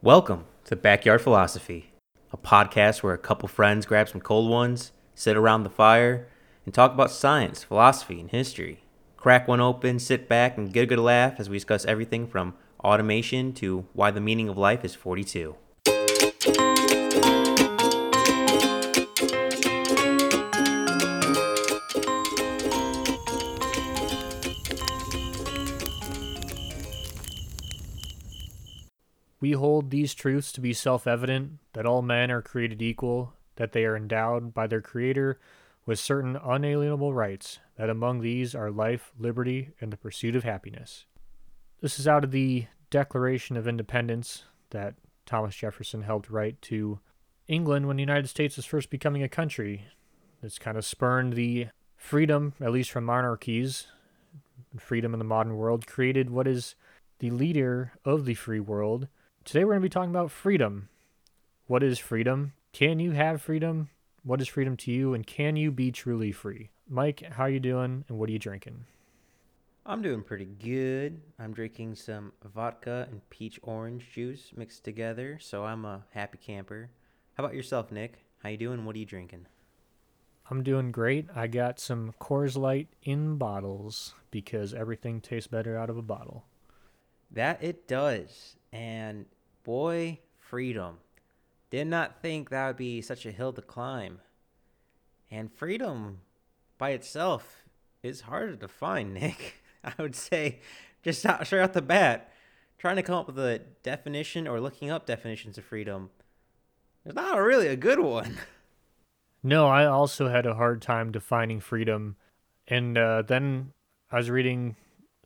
Welcome to Backyard Philosophy, a podcast where a couple friends grab some cold ones, sit around the fire, and talk about science, philosophy, and history. Crack one open, sit back, and get a good laugh as we discuss everything from automation to why the meaning of life is 42. We hold these truths to be self evident that all men are created equal, that they are endowed by their Creator with certain unalienable rights, that among these are life, liberty, and the pursuit of happiness. This is out of the Declaration of Independence that Thomas Jefferson helped write to England when the United States was first becoming a country. This kind of spurned the freedom, at least from monarchies, freedom in the modern world, created what is the leader of the free world Today we're going to be talking about freedom. What is freedom? Can you have freedom? What is freedom to you and can you be truly free? Mike, how are you doing and what are you drinking? I'm doing pretty good. I'm drinking some vodka and peach orange juice mixed together, so I'm a happy camper. How about yourself, Nick? How you doing? What are you drinking? I'm doing great. I got some Coors Light in bottles because everything tastes better out of a bottle. That it does. And Boy, freedom. Did not think that would be such a hill to climb. And freedom by itself is harder to find, Nick. I would say, just straight off the bat, trying to come up with a definition or looking up definitions of freedom, it's not really a good one. No, I also had a hard time defining freedom. And uh, then I was reading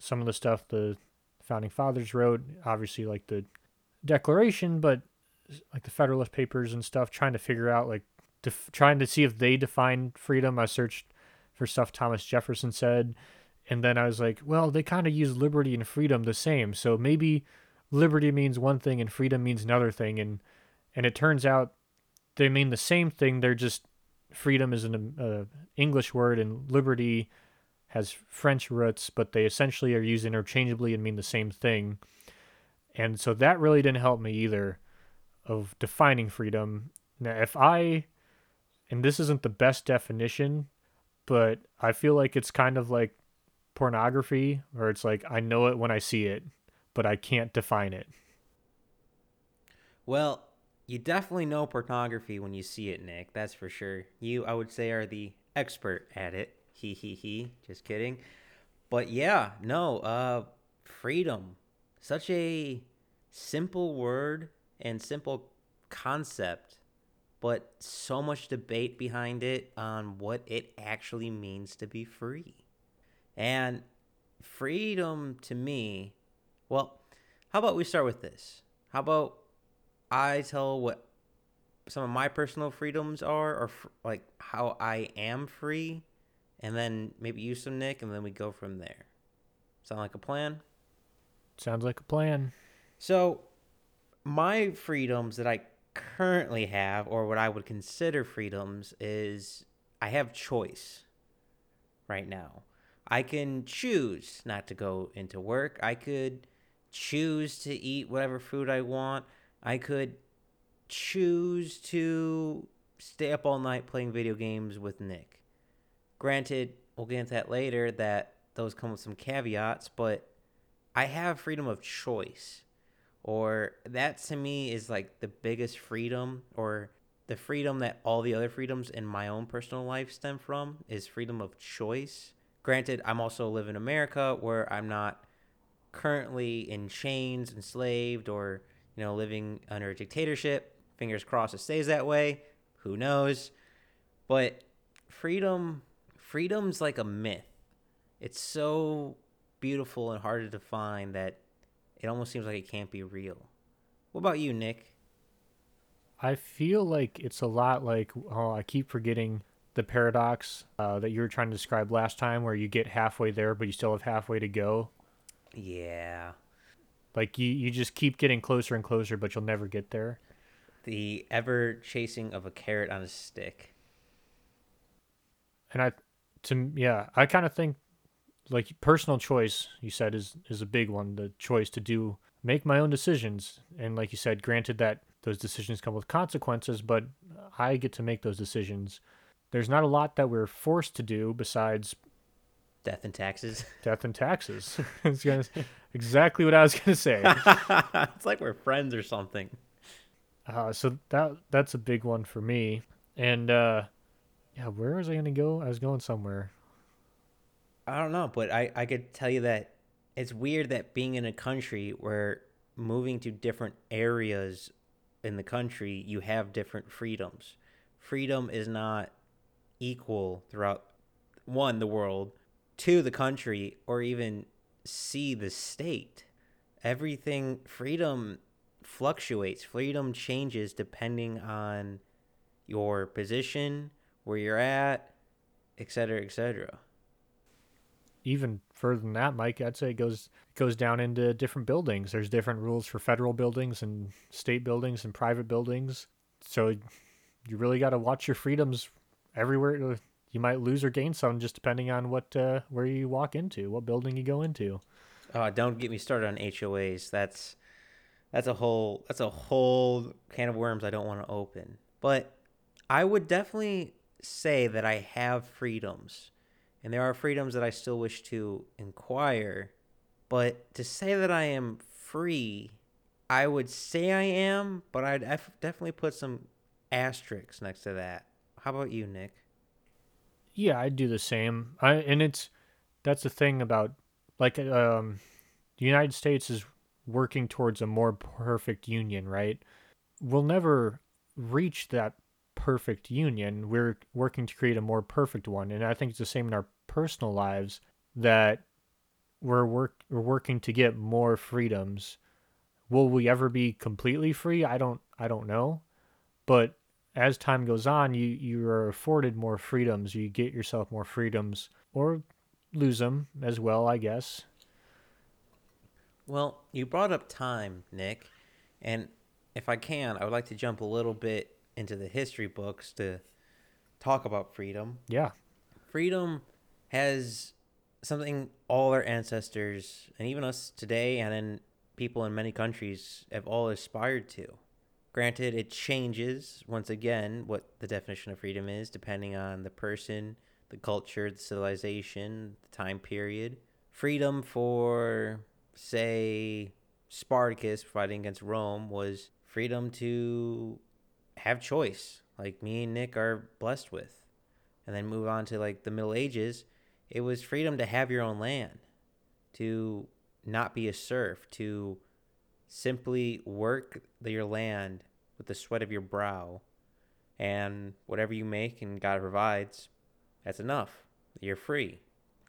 some of the stuff the founding fathers wrote, obviously, like the Declaration, but like the Federalist Papers and stuff, trying to figure out like def- trying to see if they define freedom. I searched for stuff Thomas Jefferson said, and then I was like, well, they kind of use liberty and freedom the same, so maybe liberty means one thing and freedom means another thing, and and it turns out they mean the same thing. They're just freedom is an uh, English word and liberty has French roots, but they essentially are used interchangeably and mean the same thing. And so that really didn't help me either of defining freedom. Now, if I, and this isn't the best definition, but I feel like it's kind of like pornography, or it's like I know it when I see it, but I can't define it. Well, you definitely know pornography when you see it, Nick. That's for sure. You, I would say, are the expert at it. He, he, he. Just kidding. But yeah, no, uh, freedom such a simple word and simple concept, but so much debate behind it on what it actually means to be free. And freedom to me, well, how about we start with this? How about I tell what some of my personal freedoms are, or f- like how I am free, and then maybe you some Nick, and then we go from there. Sound like a plan? Sounds like a plan. So, my freedoms that I currently have, or what I would consider freedoms, is I have choice right now. I can choose not to go into work. I could choose to eat whatever food I want. I could choose to stay up all night playing video games with Nick. Granted, we'll get into that later that those come with some caveats, but I have freedom of choice. Or that to me is like the biggest freedom or the freedom that all the other freedoms in my own personal life stem from is freedom of choice. Granted, I'm also live in America where I'm not currently in chains, enslaved, or you know living under a dictatorship. Fingers crossed it stays that way. Who knows? But freedom, freedom's like a myth. It's so beautiful and hard to define that it almost seems like it can't be real. What about you, Nick? I feel like it's a lot like oh, I keep forgetting the paradox uh, that you were trying to describe last time, where you get halfway there, but you still have halfway to go. Yeah. Like you, you just keep getting closer and closer, but you'll never get there. The ever chasing of a carrot on a stick. And I, to yeah, I kind of think like personal choice you said is is a big one the choice to do make my own decisions. And like you said, granted that those decisions come with consequences, but I get to make those decisions. There's not a lot that we're forced to do besides Death and taxes. death and taxes. it's gonna, exactly what I was gonna say. it's like we're friends or something. Uh, so that that's a big one for me. And uh, yeah, where was I gonna go? I was going somewhere. I don't know, but I, I could tell you that it's weird that being in a country where moving to different areas in the country, you have different freedoms. Freedom is not equal throughout one, the world, two, the country, or even see the state. Everything, freedom fluctuates, freedom changes depending on your position, where you're at, etc., etc even further than that, Mike, I'd say it goes it goes down into different buildings. There's different rules for federal buildings and state buildings and private buildings. So you really got to watch your freedoms everywhere. You might lose or gain some just depending on what uh, where you walk into, what building you go into. Oh, don't get me started on HOAs. That's that's a whole that's a whole can of worms I don't want to open. But I would definitely say that I have freedoms and there are freedoms that I still wish to inquire. But to say that I am free, I would say I am, but I'd definitely put some asterisks next to that. How about you, Nick? Yeah, I'd do the same. I and it's that's the thing about like um the United States is working towards a more perfect union, right? We'll never reach that perfect union. We're working to create a more perfect one. And I think it's the same in our personal lives that we're work we're working to get more freedoms. Will we ever be completely free? I don't I don't know. But as time goes on, you you are afforded more freedoms. You get yourself more freedoms or lose them as well, I guess. Well, you brought up time, Nick, and if I can, I would like to jump a little bit into the history books to talk about freedom. Yeah. Freedom has something all our ancestors and even us today and in people in many countries have all aspired to. Granted, it changes once again what the definition of freedom is depending on the person, the culture, the civilization, the time period. Freedom for, say, Spartacus fighting against Rome was freedom to have choice, like me and Nick are blessed with. And then move on to like the Middle Ages, it was freedom to have your own land, to not be a serf, to simply work your land with the sweat of your brow. And whatever you make and God provides, that's enough. You're free.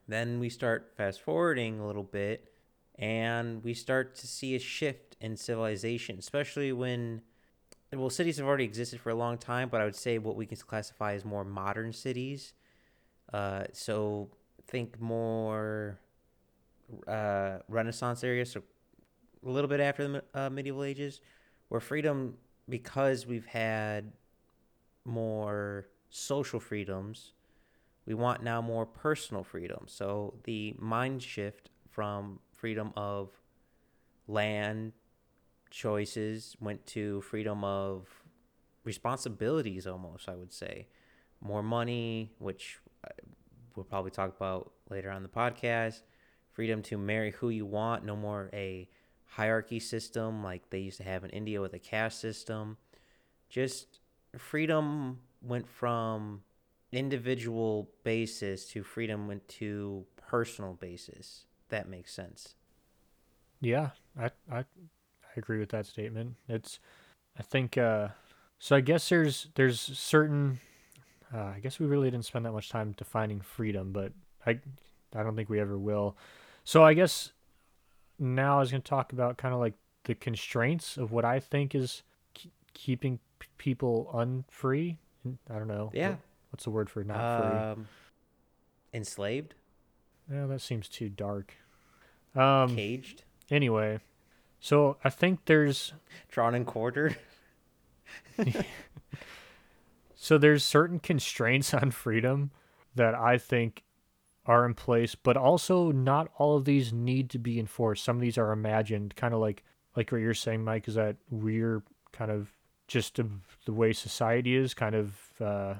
Then we start fast forwarding a little bit and we start to see a shift in civilization, especially when well, cities have already existed for a long time, but I would say what we can classify as more modern cities. Uh, so think more uh, Renaissance areas, so a little bit after the uh, medieval ages, where freedom, because we've had more social freedoms, we want now more personal freedom. So the mind shift from freedom of land choices went to freedom of responsibilities almost i would say. More money which uh, we'll probably talk about later on the podcast. Freedom to marry who you want no more a hierarchy system like they used to have in india with a caste system. Just freedom went from individual basis to freedom went to personal basis that makes sense. Yeah i i I agree with that statement. It's, I think, uh, so I guess there's there's certain, uh, I guess we really didn't spend that much time defining freedom, but I, I don't think we ever will. So I guess now I was going to talk about kind of like the constraints of what I think is keeping p- people unfree. I don't know. Yeah. What, what's the word for not um, free? Enslaved. Yeah, that seems too dark. Um, Caged. Anyway, so I think there's drawn and quartered. so there's certain constraints on freedom that I think are in place, but also not all of these need to be enforced. Some of these are imagined, kind of like like what you're saying, Mike, is that we're kind of just of the way society is, kind of uh,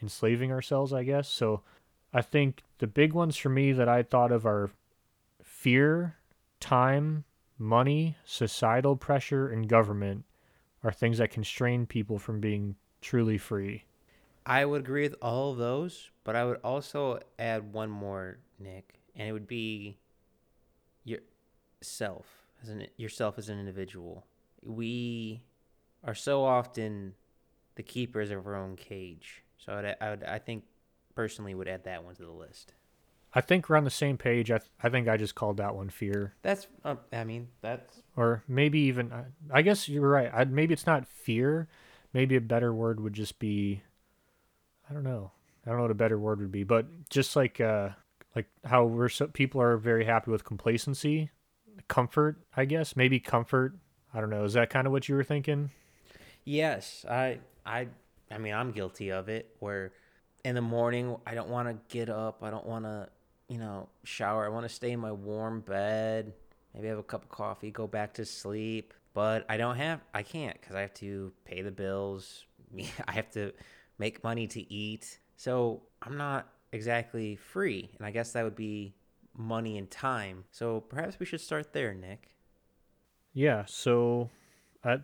enslaving ourselves, I guess. So I think the big ones for me that I thought of are fear, time, money, societal pressure, and government are things that constrain people from being truly free. I would agree with all of those, but I would also add one more, Nick, and it would be yourself as an yourself as an individual. We are so often the keepers of our own cage. So I would, I, would, I think personally would add that one to the list. I think we're on the same page. I, th- I think I just called that one fear. That's, uh, I mean, that's. Or maybe even, I guess you're right. I, maybe it's not fear. Maybe a better word would just be, I don't know. I don't know what a better word would be, but just like, uh, like how we're so, people are very happy with complacency, comfort. I guess maybe comfort. I don't know. Is that kind of what you were thinking? Yes, I, I, I mean, I'm guilty of it. Where in the morning I don't want to get up. I don't want to, you know, shower. I want to stay in my warm bed. Maybe have a cup of coffee, go back to sleep. But I don't have. I can't because I have to pay the bills. I have to make money to eat. So I'm not exactly free. And I guess that would be money and time. So perhaps we should start there, Nick. Yeah, so I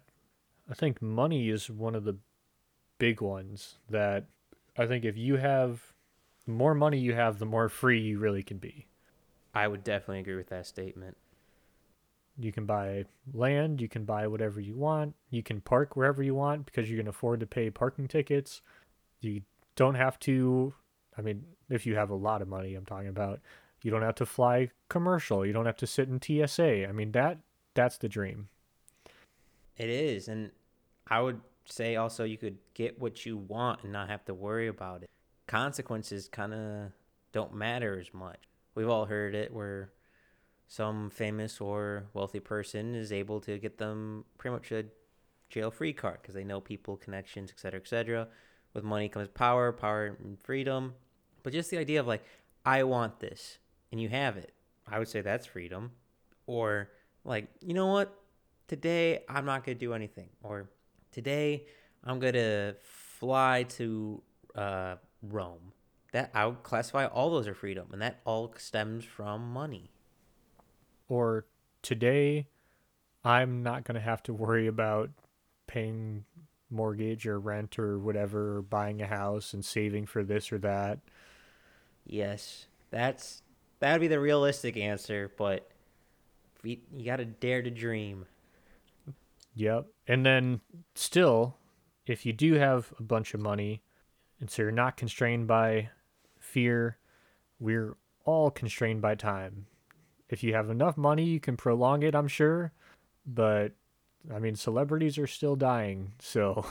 I think money is one of the big ones that I think if you have the more money you have, the more free you really can be. I would definitely agree with that statement. You can buy land, you can buy whatever you want, you can park wherever you want because you can afford to pay parking tickets. You don't have to I mean, if you have a lot of money, I'm talking about, you don't have to fly commercial, you don't have to sit in TSA. I mean, that that's the dream. It is, and I would say also you could get what you want and not have to worry about it. Consequences kind of don't matter as much. We've all heard it where some famous or wealthy person is able to get them pretty much a jail-free card because they know people, connections, etc., etc. With money comes power, power and freedom. But just the idea of like, I want this, and you have it. I would say that's freedom. Or like, you know what? Today I'm not gonna do anything. Or today I'm gonna fly to uh, Rome. That I would classify all those are freedom, and that all stems from money. Or today I'm not gonna have to worry about paying mortgage or rent or whatever, or buying a house and saving for this or that. Yes, that's that would be the realistic answer, but you got to dare to dream. Yep. And then still, if you do have a bunch of money, and so you're not constrained by fear, we're all constrained by time. If you have enough money, you can prolong it, I'm sure. But I mean, celebrities are still dying, so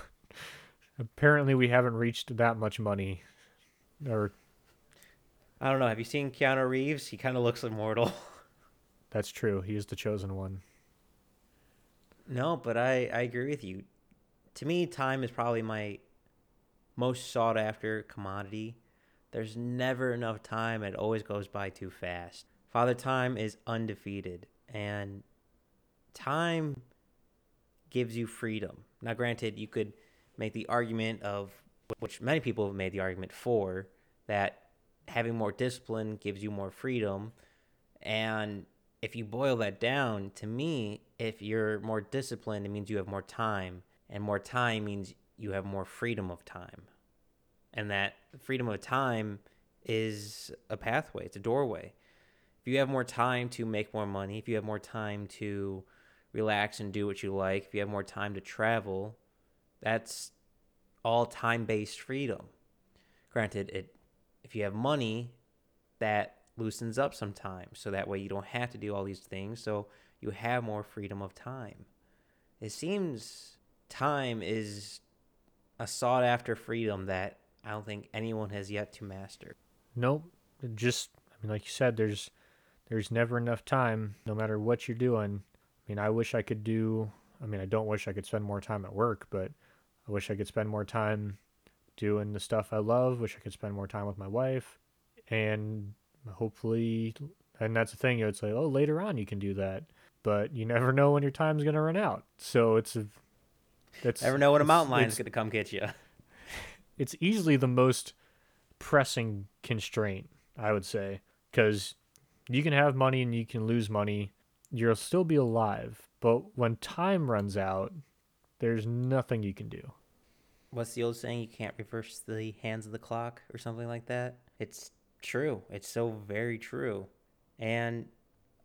apparently we haven't reached that much money. Or I don't know. Have you seen Keanu Reeves? He kind of looks immortal. That's true. He is the chosen one. No, but I, I agree with you. To me, time is probably my most sought after commodity. There's never enough time. It always goes by too fast. Father Time is undefeated, and time gives you freedom. Now, granted, you could make the argument of, which many people have made the argument for, that having more discipline gives you more freedom. And if you boil that down, to me, if you're more disciplined, it means you have more time. And more time means you have more freedom of time. And that freedom of time is a pathway, it's a doorway. If you have more time to make more money, if you have more time to relax and do what you like, if you have more time to travel, that's all time based freedom. Granted, it if you have money, that loosens up sometimes. So that way you don't have to do all these things. So you have more freedom of time. It seems time is a sought after freedom that I don't think anyone has yet to master. Nope. Just I mean like you said there's there's never enough time no matter what you're doing. I mean I wish I could do I mean I don't wish I could spend more time at work, but I wish I could spend more time doing the stuff I love. Wish I could spend more time with my wife, and hopefully, and that's the thing. You It's like, oh, later on you can do that. but you never know when your time's gonna run out. So it's a that's never know when a mountain lion's gonna come get you. It's easily the most pressing constraint, I would say, because you can have money and you can lose money. You'll still be alive, but when time runs out, there's nothing you can do. What's the old saying? You can't reverse the hands of the clock or something like that. It's true. It's so very true. And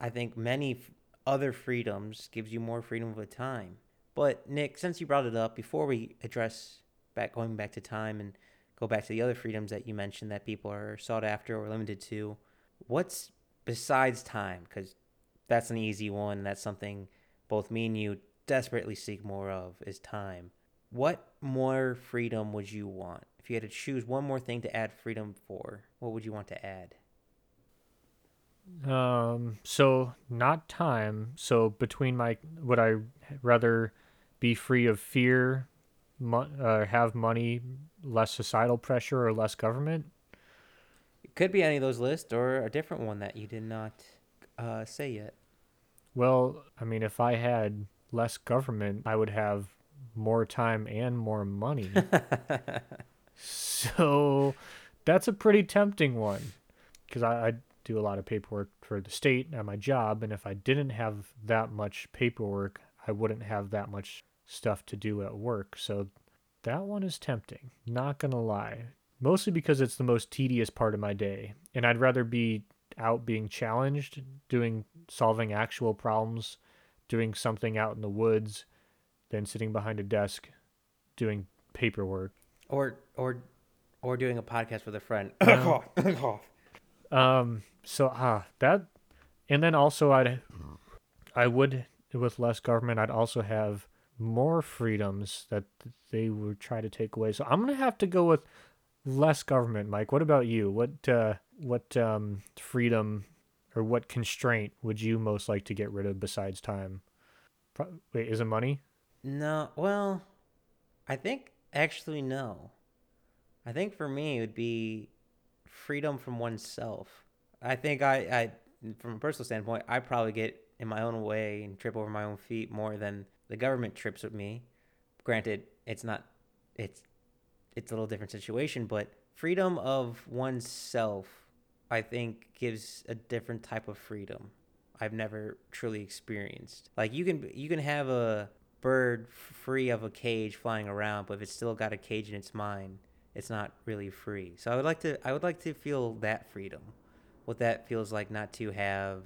I think many other freedoms gives you more freedom of time. But Nick, since you brought it up, before we address back going back to time and go back to the other freedoms that you mentioned that people are sought after or limited to, what's besides time? Because that's an easy one. That's something both me and you desperately seek more of is time. What more freedom would you want? If you had to choose one more thing to add freedom for, what would you want to add? Um, so not time. So between my, would I rather be free of fear, mo- uh, have money, less societal pressure, or less government? It could be any of those lists or a different one that you did not uh, say yet. Well, I mean, if I had less government, I would have more time and more money. so that's a pretty tempting one because I, I do a lot of paperwork for the state at my job. And if I didn't have that much paperwork, I wouldn't have that much stuff to do at work. So that one is tempting, not gonna lie. Mostly because it's the most tedious part of my day. And I'd rather be out being challenged, doing solving actual problems, doing something out in the woods than sitting behind a desk doing paperwork. Or or or doing a podcast with a friend. um so ah that and then also I'd I would with less government I'd also have more freedoms that they would try to take away. So I'm gonna have to go with less government, Mike. What about you? What uh, what um, freedom or what constraint would you most like to get rid of besides time? Pro- Wait, is it money? No. Well, I think actually no. I think for me it would be freedom from oneself. I think I, I from a personal standpoint, I probably get in my own way and trip over my own feet more than the government trips with me. Granted, it's not it's it's a little different situation, but freedom of oneself I think gives a different type of freedom I've never truly experienced. Like you can you can have a bird free of a cage flying around, but if it's still got a cage in its mind, it's not really free. So I would like to I would like to feel that freedom. What that feels like not to have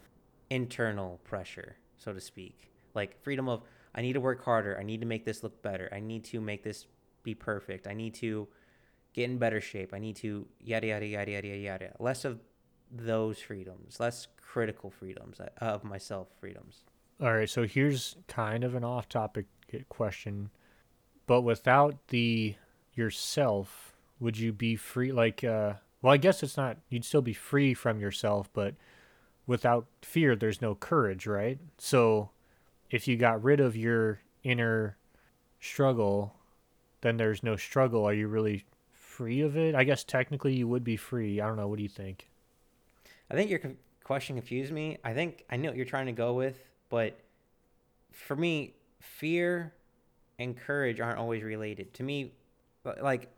internal pressure, so to speak. Like freedom of I need to work harder. I need to make this look better. I need to make this be perfect. I need to get in better shape. I need to yada yada yada yada yada. Less of those freedoms, less critical freedoms uh, of myself freedoms. All right, so here's kind of an off-topic question, but without the yourself, would you be free? Like, uh, well, I guess it's not. You'd still be free from yourself, but without fear, there's no courage, right? So if you got rid of your inner struggle, then there's no struggle. Are you really free of it? I guess technically you would be free. I don't know. What do you think? I think your question confused me. I think I know what you're trying to go with, but for me, fear and courage aren't always related. To me, like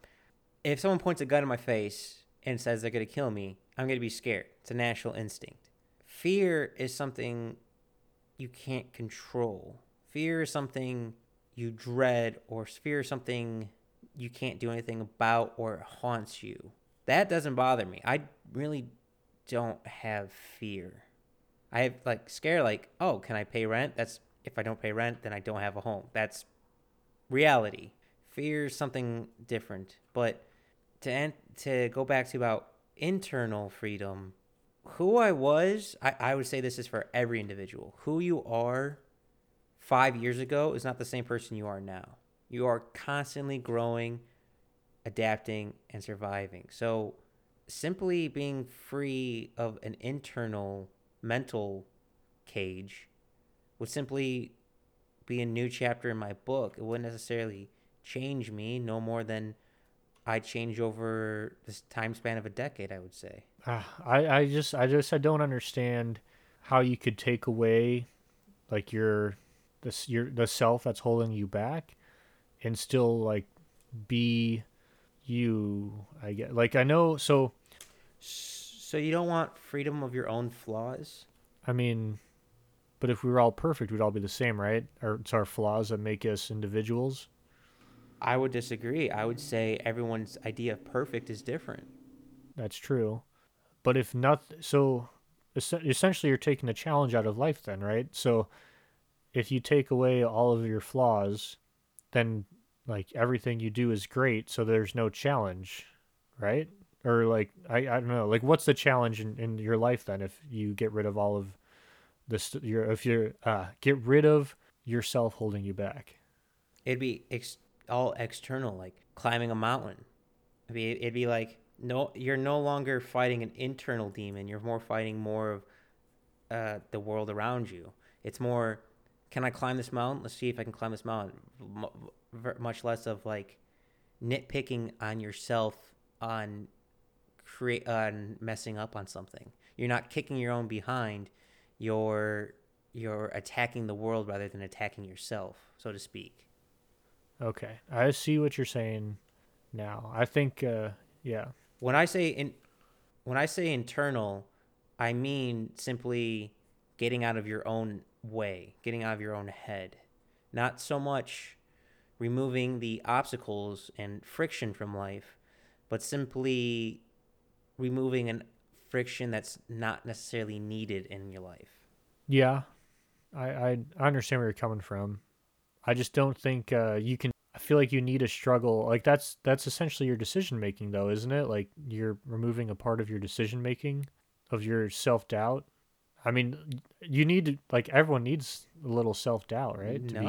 if someone points a gun in my face and says they're going to kill me, I'm going to be scared. It's a natural instinct. Fear is something you can't control. Fear is something you dread, or fear is something you can't do anything about or it haunts you. That doesn't bother me. I really don't have fear. I have like scare like, oh, can I pay rent? That's if I don't pay rent, then I don't have a home. That's reality. Fear is something different. But to end, to go back to about internal freedom, who I was, I, I would say this is for every individual. Who you are five years ago is not the same person you are now. You are constantly growing, adapting, and surviving. So, simply being free of an internal mental cage would simply be a new chapter in my book. It wouldn't necessarily change me no more than I change over this time span of a decade, I would say. Uh, I, I just I just I don't understand how you could take away like your this your the self that's holding you back and still like be you i get like i know so So you don't want freedom of your own flaws? i mean but if we were all perfect we'd all be the same right or it's our flaws that make us individuals I would disagree. I would say everyone's idea of perfect is different. that's true but if not so es- essentially you're taking the challenge out of life then right so if you take away all of your flaws then like everything you do is great so there's no challenge right or like i, I don't know like what's the challenge in, in your life then if you get rid of all of this your if you're uh get rid of yourself holding you back It'd be ex- all external, like climbing a mountain. It'd be, it'd be like no, you're no longer fighting an internal demon. You're more fighting more of uh, the world around you. It's more, can I climb this mountain? Let's see if I can climb this mountain. M- much less of like nitpicking on yourself on create on messing up on something. You're not kicking your own behind. You're you're attacking the world rather than attacking yourself, so to speak. Okay i see what you're saying now i think uh yeah When I say in when I say internal, I mean simply getting out of your own way, getting out of your own head. Not so much removing the obstacles and friction from life, but simply removing an friction that's not necessarily needed in your life. Yeah, I, I I understand where you're coming from. I just don't think uh, you can. I feel like you need a struggle. Like that's that's essentially your decision making, though, isn't it? Like you're removing a part of your decision making, of your self doubt. I mean, you need to like everyone needs a little self doubt, right? To be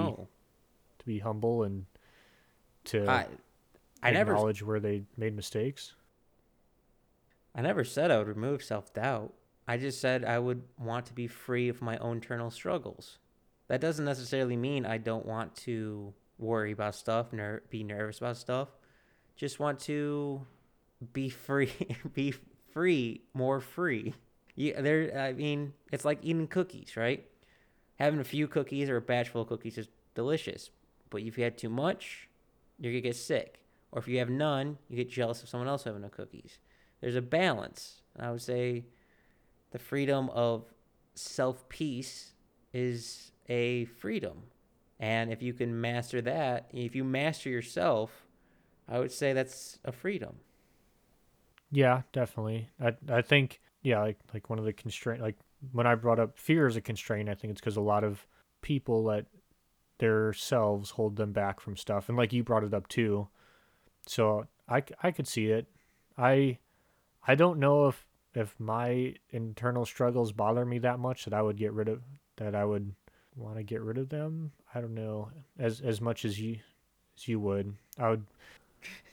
to be humble and to I I never acknowledge where they made mistakes. I never said I would remove self doubt. I just said I would want to be free of my own internal struggles. That doesn't necessarily mean I don't want to worry about stuff, ner- be nervous about stuff. Just want to be free, be free, more free. You, there, I mean, it's like eating cookies, right? Having a few cookies or a batch full of cookies is delicious, but if you had too much, you're gonna get sick. Or if you have none, you get jealous of someone else having no cookies there's a balance. And I would say the freedom of self peace is a freedom. And if you can master that, if you master yourself, I would say that's a freedom. Yeah, definitely. I I think yeah, like like one of the constraint like when I brought up fear as a constraint, I think it's because a lot of people let their selves hold them back from stuff, and like you brought it up too. So I I could see it. I I don't know if if my internal struggles bother me that much that I would get rid of that I would want to get rid of them. I don't know as as much as you as you would. I would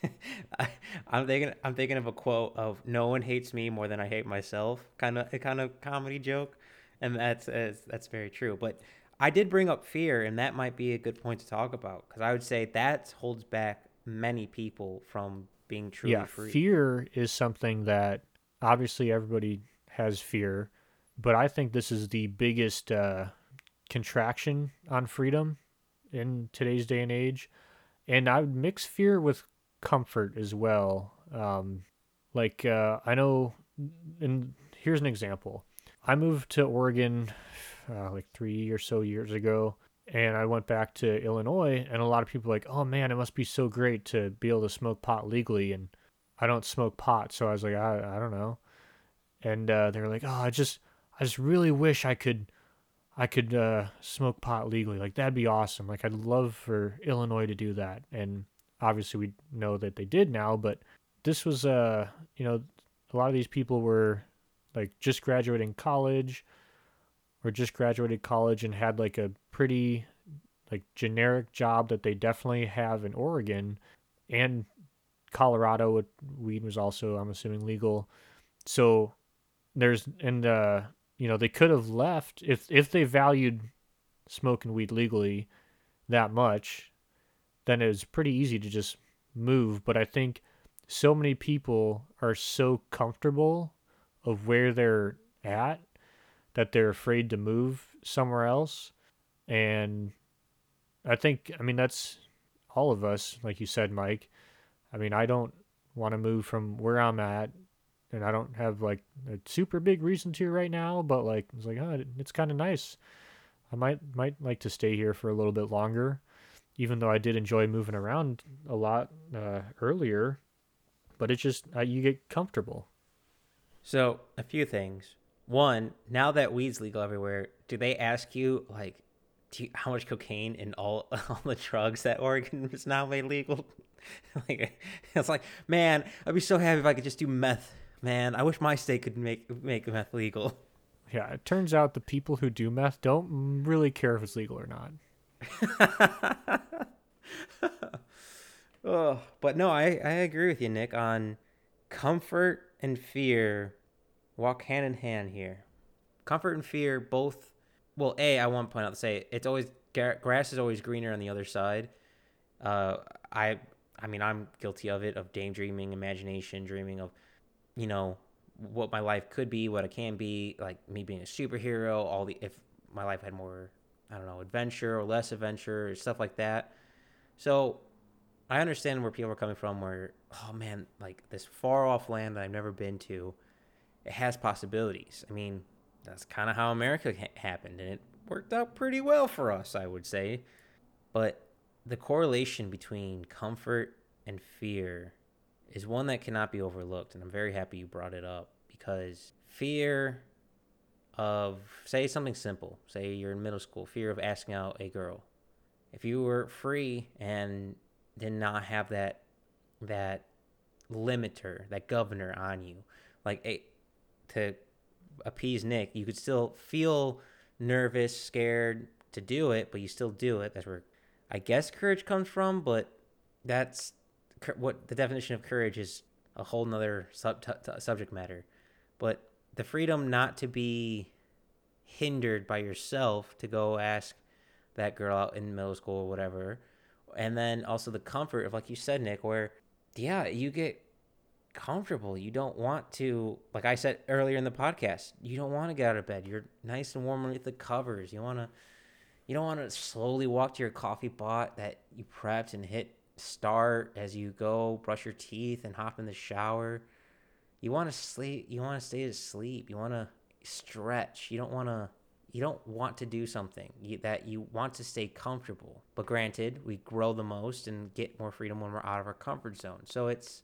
I, I'm thinking I'm thinking of a quote of "No one hates me more than I hate myself," kind of a kind of comedy joke, and that's that's, that's very true. But I did bring up fear, and that might be a good point to talk about because I would say that holds back many people from being truly yeah, free. fear is something that obviously everybody has fear, but I think this is the biggest uh, contraction on freedom in today's day and age. And I would mix fear with comfort as well. Um, like uh, I know, and here's an example. I moved to Oregon uh, like three or so years ago, and I went back to Illinois, and a lot of people like, "Oh man, it must be so great to be able to smoke pot legally." And I don't smoke pot, so I was like, "I, I don't know." And uh, they're like, "Oh, I just, I just really wish I could, I could uh, smoke pot legally. Like that'd be awesome. Like I'd love for Illinois to do that." And obviously, we know that they did now, but this was, uh, you know, a lot of these people were like just graduating college or just graduated college and had like a pretty like generic job that they definitely have in Oregon and Colorado weed was also I'm assuming legal. So there's and uh you know they could have left if if they valued smoking weed legally that much then it was pretty easy to just move but I think so many people are so comfortable of where they're at that they're afraid to move somewhere else And I think, I mean, that's all of us, like you said, Mike. I mean, I don't want to move from where I'm at, and I don't have like a super big reason to right now, but like, it's like, oh, it's kind of nice. I might might like to stay here for a little bit longer, even though I did enjoy moving around a lot uh, earlier. But it's just uh, you get comfortable. So a few things. One, now that weed's legal everywhere, do they ask you like, you, how much cocaine in all all the drugs that Oregon is now made legal? like, it's like, man, I'd be so happy if I could just do meth. Man, I wish my state could make make meth legal. Yeah, it turns out the people who do meth don't really care if it's legal or not. oh, but no, I, I agree with you, Nick, on comfort and fear walk hand in hand here. Comfort and fear both. Well, a I want to point out to say it's always grass is always greener on the other side. Uh, I I mean I'm guilty of it of daydreaming, imagination, dreaming of, you know, what my life could be, what it can be, like me being a superhero, all the if my life had more, I don't know, adventure or less adventure, stuff like that. So I understand where people are coming from where, oh man, like this far off land that I've never been to, it has possibilities. I mean, that's kind of how America ha- happened, and it worked out pretty well for us, I would say. But the correlation between comfort and fear is one that cannot be overlooked. And I'm very happy you brought it up because fear of, say, something simple, say you're in middle school, fear of asking out a girl. If you were free and did not have that, that limiter, that governor on you, like a, to appease Nick, you could still feel nervous, scared to do it, but you still do it. That's where I guess courage comes from, but that's what the definition of courage is a whole nother sub- t- t- subject matter. But the freedom not to be hindered by yourself to go ask that girl out in middle school or whatever. And then also the comfort of, like you said, Nick, where, yeah, you get comfortable. You don't want to, like I said earlier in the podcast, you don't want to get out of bed. You're nice and warm underneath the covers. You want to, you don't want to slowly walk to your coffee pot that you prepped and hit start as you go, brush your teeth and hop in the shower. You want to sleep, you want to stay asleep. You want to stretch. You don't want to you don't want to do something that you want to stay comfortable. But granted, we grow the most and get more freedom when we're out of our comfort zone. So it's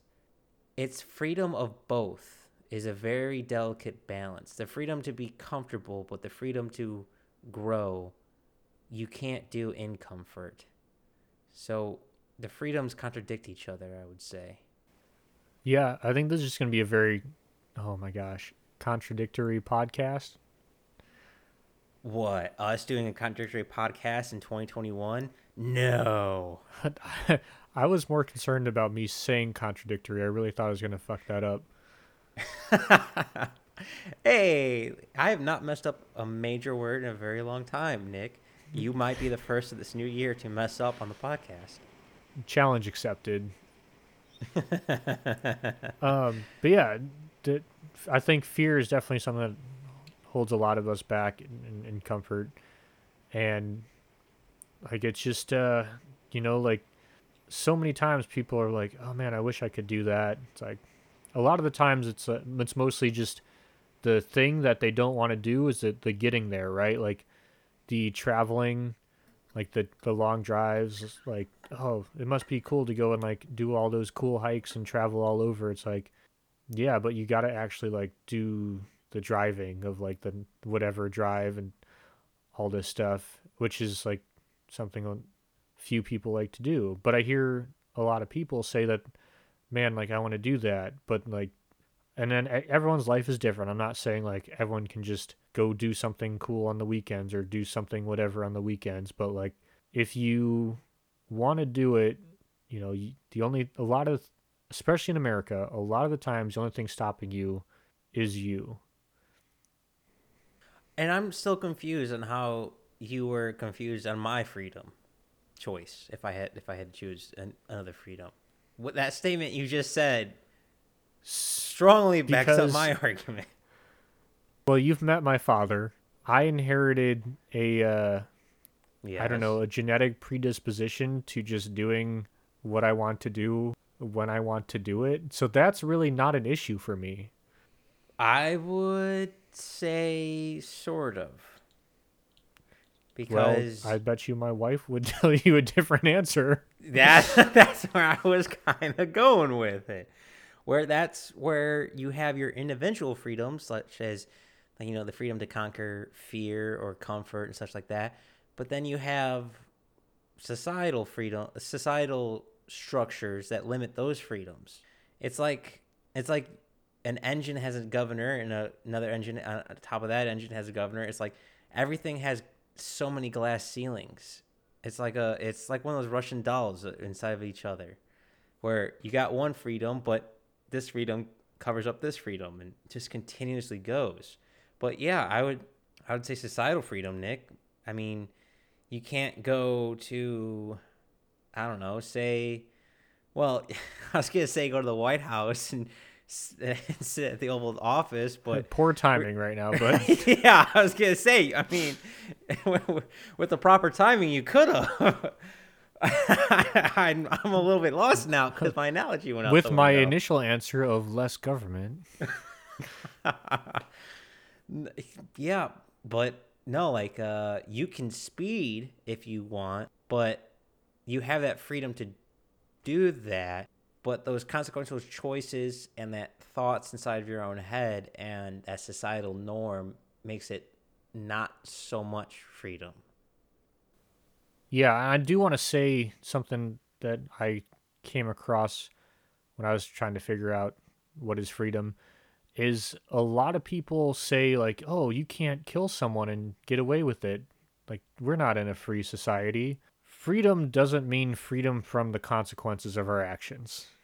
it's freedom of both is a very delicate balance. The freedom to be comfortable, but the freedom to grow, you can't do in comfort. So the freedoms contradict each other, I would say. Yeah, I think this is just going to be a very, oh my gosh, contradictory podcast. What? Us doing a contradictory podcast in 2021? No. I was more concerned about me saying contradictory. I really thought I was going to fuck that up. hey, I have not messed up a major word in a very long time, Nick. You might be the first of this new year to mess up on the podcast challenge accepted. um, but yeah, d- I think fear is definitely something that holds a lot of us back in, in, in comfort, and like it's just uh, you know, like so many times people are like, "Oh man, I wish I could do that." It's like a lot of the times it's uh, it's mostly just the thing that they don't want to do is that the getting there, right? Like the traveling like the the long drives like oh it must be cool to go and like do all those cool hikes and travel all over. It's like yeah but you got to actually like do the driving of like the whatever drive and all this stuff which is like something on few people like to do. But i hear a lot of people say that man like i want to do that but like and then everyone's life is different i'm not saying like everyone can just go do something cool on the weekends or do something whatever on the weekends. But like, if you want to do it, you know, the only, a lot of, especially in America, a lot of the times the only thing stopping you is you. And I'm still confused on how you were confused on my freedom choice if I had if I had to choose an, another freedom. What that statement you just said strongly backs because, up my argument. Well, you've met my father. I inherited a uh, I don't know, a genetic predisposition to just doing what I want to do when I want to do it. So that's really not an issue for me. I would say sort of. Well, Because I bet you my wife would tell you a different answer. That that's where I was kind of going with it. Where that's where you have your individual freedoms, such as you know the freedom to conquer fear or comfort and such like that. But then you have societal freedom, societal structures that limit those freedoms. It's like it's like an engine has a governor and a, another engine on on top of that engine has a governor. It's like everything has so many glass ceilings. It's like a it's like one of those Russian dolls inside of each other, where you got one freedom, but this freedom covers up this freedom and just continuously goes. But yeah, I would I would say societal freedom, Nick. I mean, you can't go to I don't know, say well, I was gonna say go to the White House and, and sit at the Oval Office, but Poor timing right now, but yeah, I was gonna say. I mean, with the proper timing, you could have. I'm, I'm a little bit lost now because my analogy went out. with my initial answer of less government. Yeah, but no, like uh, you can speed if you want, but you have that freedom to do that. But those consequential choices and that thoughts inside of your own head and that societal norm makes it not so much freedom. Yeah, I do want to say something that I came across when I was trying to figure out what is freedom is a lot of people say like, "Oh, you can't kill someone and get away with it." Like we're not in a free society. Freedom doesn't mean freedom from the consequences of our actions.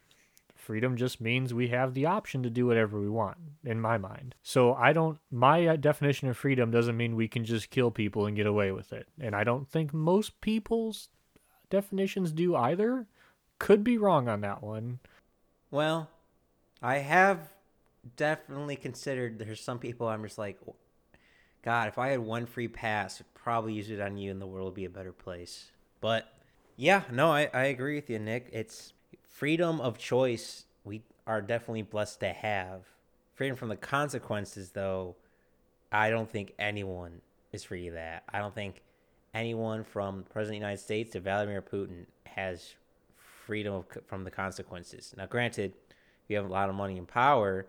Freedom just means we have the option to do whatever we want, in my mind. So I don't, my uh, definition of freedom doesn't mean we can just kill people and get away with it. And I don't think most people's definitions do either. Could be wrong on that one. Well, I have definitely considered there's some people I'm just like, God, if I had one free pass, I'd probably use it on you and the world would be a better place. But yeah, no, I, I agree with you, Nick. It's freedom of choice we are definitely blessed to have. Freedom from the consequences, though, I don't think anyone is free of that. I don't think anyone from President of the United States to Vladimir Putin has freedom of, from the consequences. Now, granted, if you have a lot of money and power,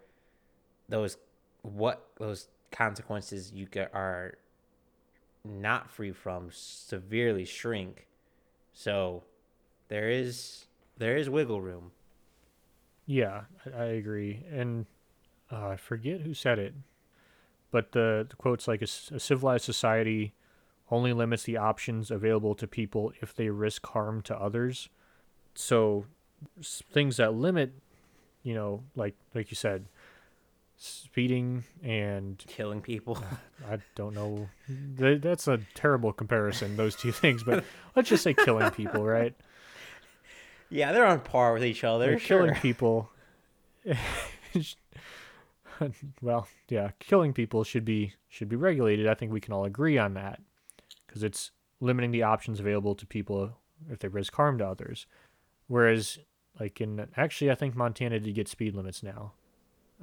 those what those consequences you get are not free from severely shrink. So there is there is wiggle room. Yeah, I, I agree. And uh, I forget who said it, but the, the quote's like a civilized society only limits the options available to people if they risk harm to others. So things that limit, you know, like like you said, speeding and Killing people. I don't know. That's a terrible comparison, those two things. But let's just say killing people, right? Yeah, they're on par with each other. They're sure. killing people. well, yeah, killing people should be should be regulated. I think we can all agree on that because it's limiting the options available to people if they risk harm to others. Whereas, like in actually, I think Montana did get speed limits now.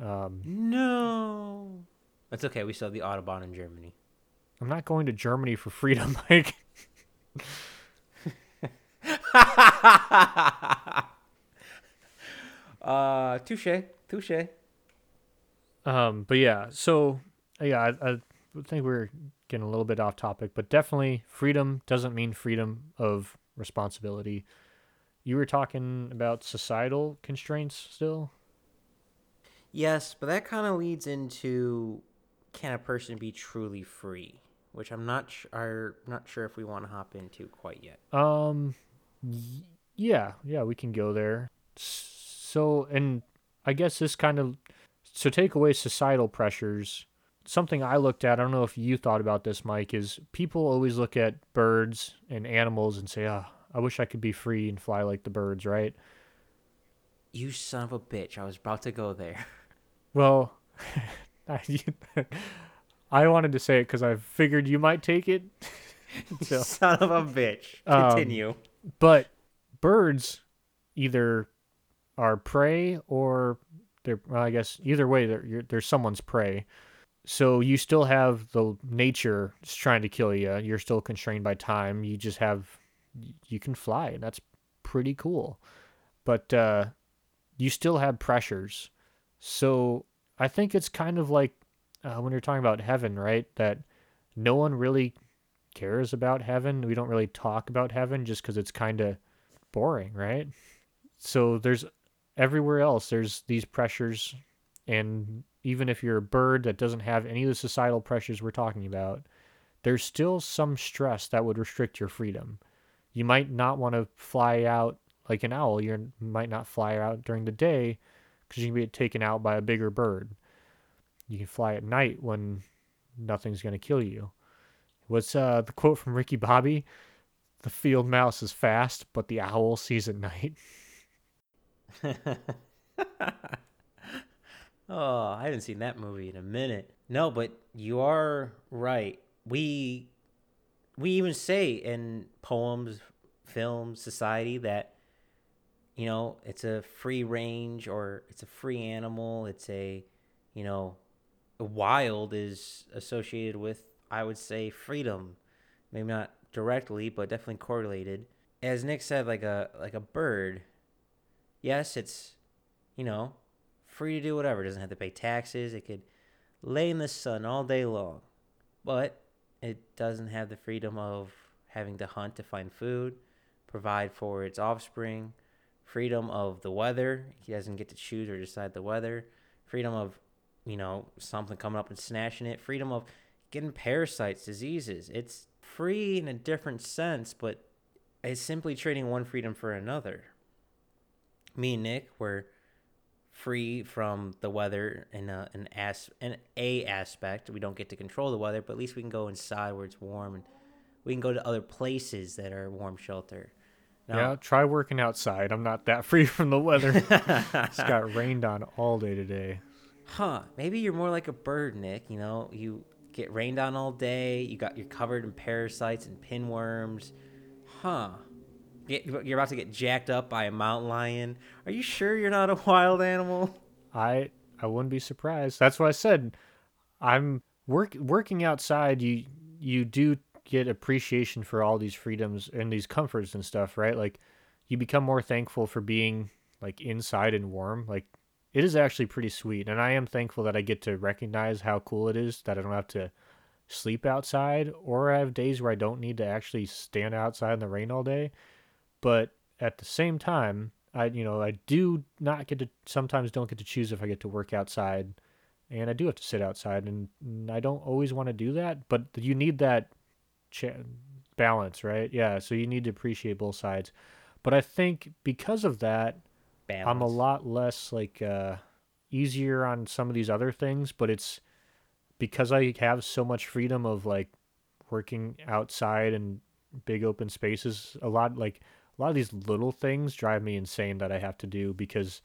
Um, No. That's okay. We still have the Autobahn in Germany. I'm not going to Germany for freedom, Mike. Uh, touche, touche. Um, but yeah, so yeah, I, I think we're getting a little bit off topic, but definitely freedom doesn't mean freedom of responsibility. You were talking about societal constraints still. Yes, but that kind of leads into can a person be truly free, which I'm not sh- are not sure if we want to hop into quite yet. Um, yeah, yeah, we can go there. So, and I guess this kind of so take away societal pressures. Something I looked at, I don't know if you thought about this, Mike, is people always look at birds and animals and say, "Ah, I wish I could be free and fly like the birds," right? You son of a bitch! I was about to go there. Well, I, wanted to say it because I figured you might take it. So- Son of a bitch. Um, Continue. But birds either are prey or they're well, I guess either way they're they're someone's prey. So you still have the nature trying to kill you. You're still constrained by time. You just have you can fly, and that's pretty cool. But uh, you still have pressures. So I think it's kind of like uh, when you're talking about heaven, right? That no one really cares about heaven. We don't really talk about heaven just because it's kind of boring, right? So there's everywhere else, there's these pressures. And even if you're a bird that doesn't have any of the societal pressures we're talking about, there's still some stress that would restrict your freedom. You might not want to fly out like an owl. You might not fly out during the day because you can be taken out by a bigger bird. You can fly at night when nothing's going to kill you. What's uh, the quote from Ricky Bobby? The field mouse is fast, but the owl sees at night. oh, I haven't seen that movie in a minute. No, but you are right. We we even say in poems, films, society that you know, it's a free range or it's a free animal, it's a you know, wild is associated with I would say freedom. Maybe not directly, but definitely correlated. As Nick said like a like a bird. Yes, it's you know, free to do whatever. It doesn't have to pay taxes. It could lay in the sun all day long. But it doesn't have the freedom of having to hunt to find food, provide for its offspring, freedom of the weather. He doesn't get to choose or decide the weather. Freedom of, you know, something coming up and snatching it. Freedom of getting parasites, diseases. It's free in a different sense, but it's simply trading one freedom for another. Me and Nick were free from the weather in a, an as in a aspect. We don't get to control the weather, but at least we can go inside where it's warm, and we can go to other places that are warm shelter. Yeah, try working outside. I'm not that free from the weather. it's got rained on all day today. huh? Maybe you're more like a bird, Nick. You know, you get rained on all day. You got you're covered in parasites and pinworms. Huh? You're about to get jacked up by a mountain lion. Are you sure you're not a wild animal? I I wouldn't be surprised. That's what I said. I'm work working outside. You you do get appreciation for all these freedoms and these comforts and stuff, right? Like you become more thankful for being like inside and warm. Like it is actually pretty sweet, and I am thankful that I get to recognize how cool it is that I don't have to sleep outside or I have days where I don't need to actually stand outside in the rain all day. But at the same time, I you know I do not get to sometimes don't get to choose if I get to work outside, and I do have to sit outside, and, I don't always want to do that. But you need that balance, right? Yeah, so you need to appreciate both sides. But I think because of that, Balance. I'm a lot less like uh, easier on some of these other things. But it's because I have so much freedom of like working outside and big open spaces. A lot like a lot of these little things drive me insane that I have to do because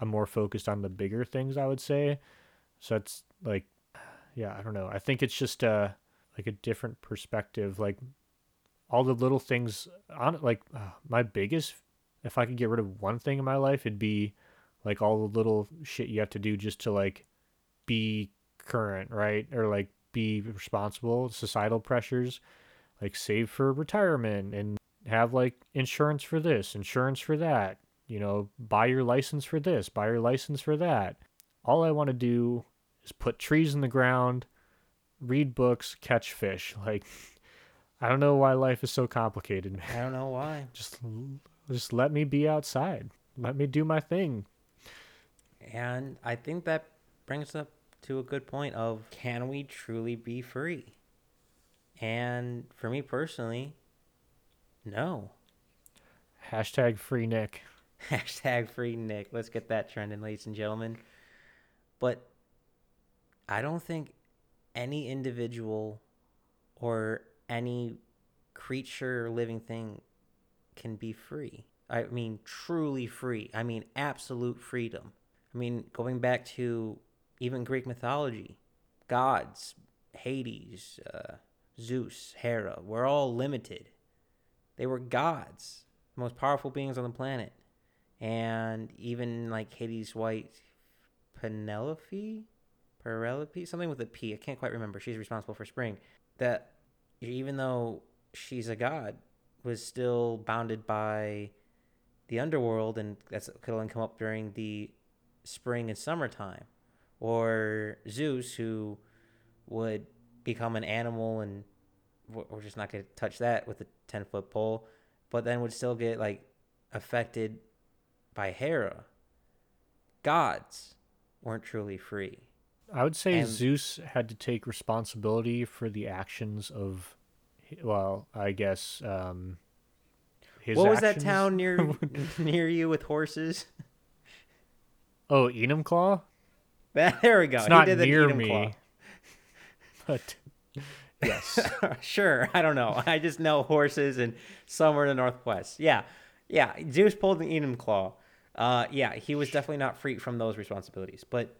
I'm more focused on the bigger things. I would say. So it's like, yeah, I don't know. I think it's just uh like a different perspective. Like all the little things on like uh, my biggest if I could get rid of one thing in my life it'd be like all the little shit you have to do just to like be current, right? Or like be responsible, societal pressures, like save for retirement and have like insurance for this, insurance for that, you know, buy your license for this, buy your license for that. All I want to do is put trees in the ground, read books, catch fish. Like I don't know why life is so complicated. man. I don't know why. Just just let me be outside. Let me do my thing. And I think that brings up to a good point of can we truly be free? And for me personally, no. Hashtag free Nick. Hashtag free Nick. Let's get that trending, ladies and gentlemen. But I don't think any individual or any creature or living thing can be free. I mean, truly free. I mean, absolute freedom. I mean, going back to even Greek mythology, gods, Hades, uh, Zeus, Hera, were all limited. They were gods, the most powerful beings on the planet. And even like Hades' wife, Penelope, Penelope, something with a P. I can't quite remember. She's responsible for spring. That even though she's a god, was still bounded by the underworld, and that's could only come up during the spring and summertime. Or Zeus, who would become an animal, and we're just not going to touch that with a ten foot pole, but then would still get like affected by Hera. Gods weren't truly free. I would say And- Zeus had to take responsibility for the actions of, well, I guess um, his. what was that actions. town near near you with horses? Oh, Enumclaw. there we go. It's He not did the near me, but yes, sure, I don't know. I just know horses and somewhere in the northwest. Yeah, yeah. Zeus pulled the Enumclaw. Uh, yeah, he was definitely not free from those responsibilities. But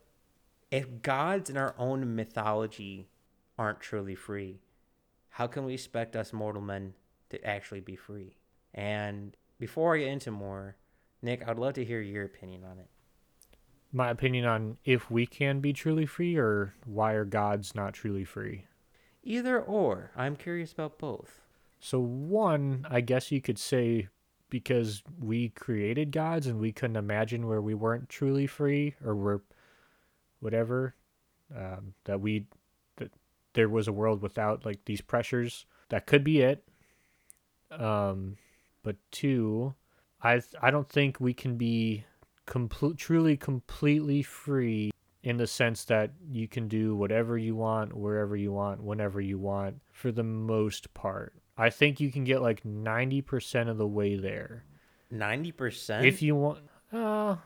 if gods in our own mythology aren't truly free, how can we expect us mortal men to actually be free? And before I get into more, Nick, I'd love to hear your opinion on it. my opinion on if we can be truly free or why are gods not truly free. Either or. I'm curious about both. So one, I guess you could say because we created gods and we couldn't imagine where we weren't truly free or were whatever um, that we there was a world without like these pressures. That could be it. Um but two i i don't think we can be complete truly completely free in the sense that you can do whatever you want wherever you want whenever you want for the most part. I think you can get like 90% of the way there. 90%? if you want uh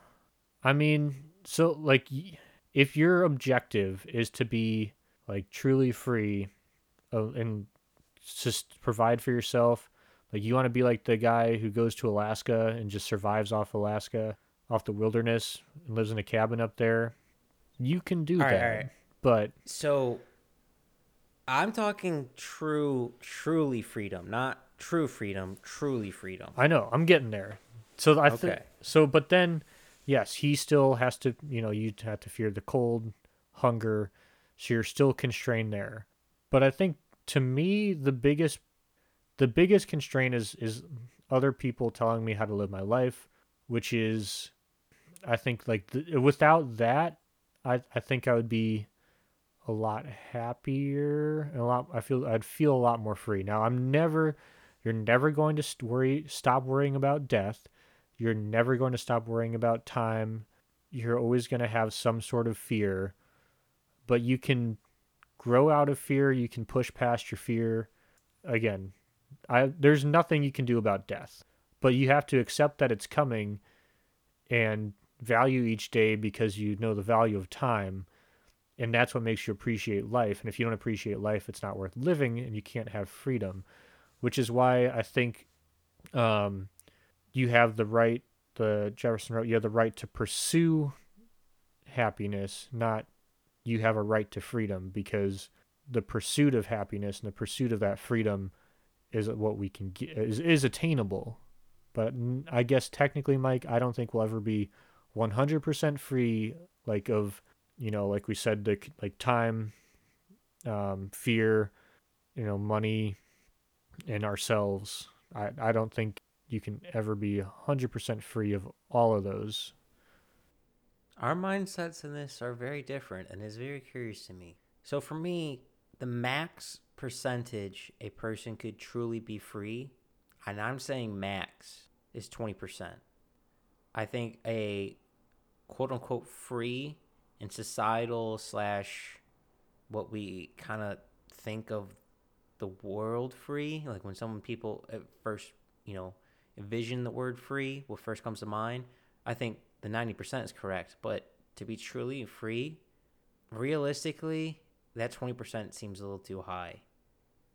i mean so like if your objective is to be like truly free uh, and just provide for yourself like you want to be like the guy who goes to alaska and just survives off alaska off the wilderness and lives in a cabin up there you can do All that all right. but So I'm talking true, truly freedom, not true freedom, truly freedom. I know. I'm getting there. So I think Okay. so, but then, yes, he still has to. You know, you have to fear the cold, hunger. So you're still constrained there. But I think to me, the biggest, the biggest constraint is is other people telling me how to live my life, which is, I think like the, without that, I I think I would be a lot happier and a lot I feel I'd feel a lot more free. Now I'm never you're never going to worry stop worrying about death. You're never going to stop worrying about time. You're always going to have some sort of fear, but you can grow out of fear, you can push past your fear. Again, I there's nothing you can do about death, but you have to accept that it's coming and value each day because you know the value of time and that's what makes you appreciate life and if you don't appreciate life it's not worth living and you can't have freedom which is why i think um, you have the right the jefferson wrote you have the right to pursue happiness not you have a right to freedom because the pursuit of happiness and the pursuit of that freedom is what we can get is, is attainable. But i guess technically mike i don't think we'll ever be 100% free like of you know like we said the like time um fear you know money and ourselves. I i don't think you can ever be 100% free of all of those Our mindsets in this are very different and is very curious to me. So for me, the max percentage a person could truly be free, and I'm saying max, is 20%. I think a quote unquote free and societal slash what we kind of think of the world free, like when some people at first, you know, envision the word free, what first comes to mind, I think the 90% is correct. But to be truly free, realistically, that 20% seems a little too high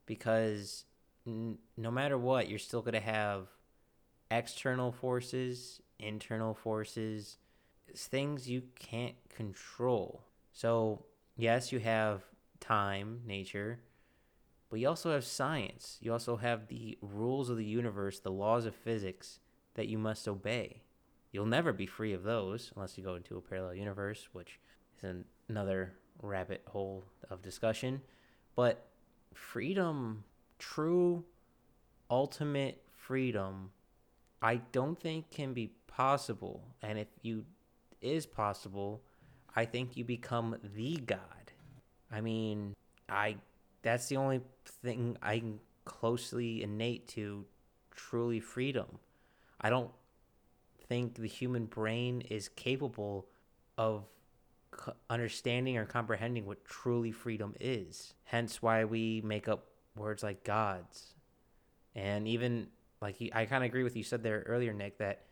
because n- no matter what, you're still going to have external forces, internal forces, things you can't control. So, yes, you have time, nature, but you also have science. You also have the rules of the universe, the laws of physics that you must obey. You'll never be free of those unless you go into a parallel universe, which is another rabbit hole of discussion. But freedom, true, ultimate freedom, I don't think can be possible. And if you is possible, I think you become the God. I mean, I that's the only thing I can closely innate to truly freedom. I don't think the human brain is capable of understanding or comprehending what truly freedom is. Hence why we make up words like gods. And even like I kind of agree with you said there earlier Nick that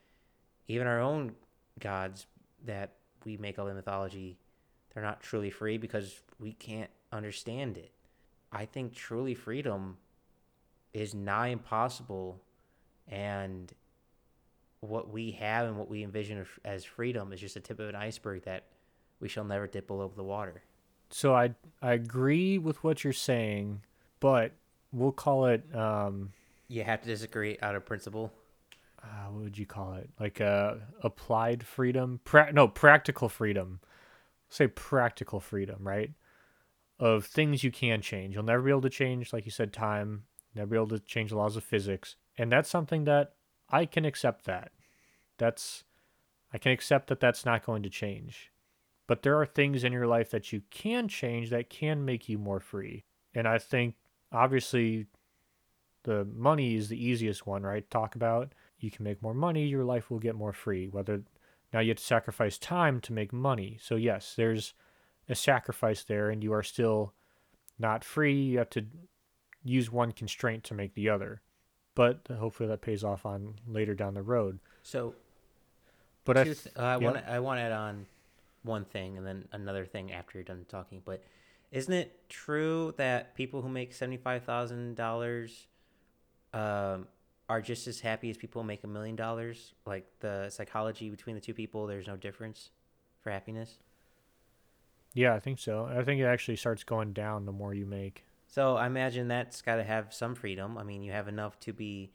even our own gods that we make up in mythology they're not truly free because we can't understand it. I think truly freedom is nigh impossible and what we have and what we envision as freedom is just a tip of an iceberg that we shall never dip below the water. So I I agree with what you're saying, but we'll call it. Um, you have to disagree out of principle. Uh, what would you call it? Like uh, applied freedom? Pra- no, practical freedom. Say practical freedom, right? Of things you can change. You'll never be able to change, like you said, time. Never be able to change the laws of physics, and that's something that I can accept. That that's I can accept that that's not going to change. But there are things in your life that you can change that can make you more free. And I think obviously the money is the easiest one, right? Talk about you can make more money, your life will get more free. Whether now you have to sacrifice time to make money. So yes, there's a sacrifice there and you are still not free. You have to use one constraint to make the other. But hopefully that pays off on later down the road. So but I, th- I want I want to add on one thing and then another thing after you're done talking. But isn't it true that people who make seventy five thousand dollars um, are just as happy as people who make a million dollars? Like the psychology between the two people, there's no difference for happiness. Yeah, I think so. I think it actually starts going down the more you make. So I imagine that's got to have some freedom. I mean, you have enough to be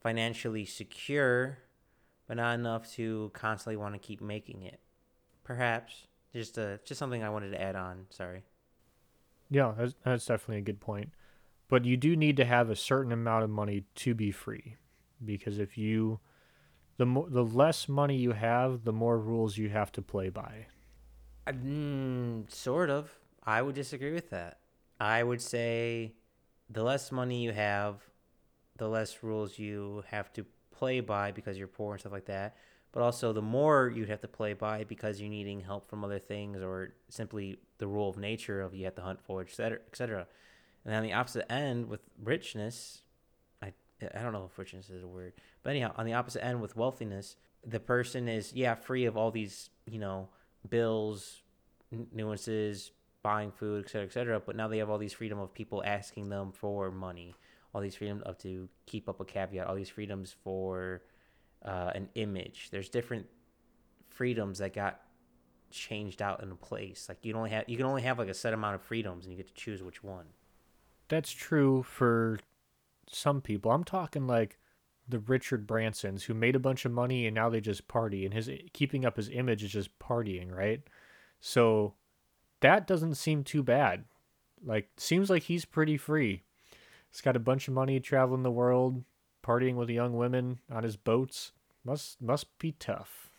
financially secure, but not enough to constantly want to keep making it. Perhaps just uh, just something I wanted to add on. Sorry. Yeah, that's, that's definitely a good point. But you do need to have a certain amount of money to be free, because if you the more the less money you have, the more rules you have to play by. Mm, sort of. I would disagree with that. I would say the less money you have, the less rules you have to play by because you're poor and stuff like that but also the more you'd have to play by because you're needing help from other things or simply the rule of nature of you have to hunt for, et cetera, et cetera. And on the opposite end with richness, I I don't know if richness is a word, but anyhow, on the opposite end with wealthiness, the person is yeah free of all these you know bills, nuances, buying food, et cetera, et cetera. But now they have all these freedom of people asking them for money, all these freedoms of to keep up a caveat, all these freedoms for uh, an image. There's different freedoms that got changed out in a place. Like you only have you can only have like a set amount of freedoms, and you get to choose which one. That's true for some people. I'm talking like the Richard Bransons who made a bunch of money and now they just party, and his keeping up his image is just partying, right? So that doesn't seem too bad. Like seems like he's pretty free. He's got a bunch of money traveling the world, partying with young women on his boats must must be tough.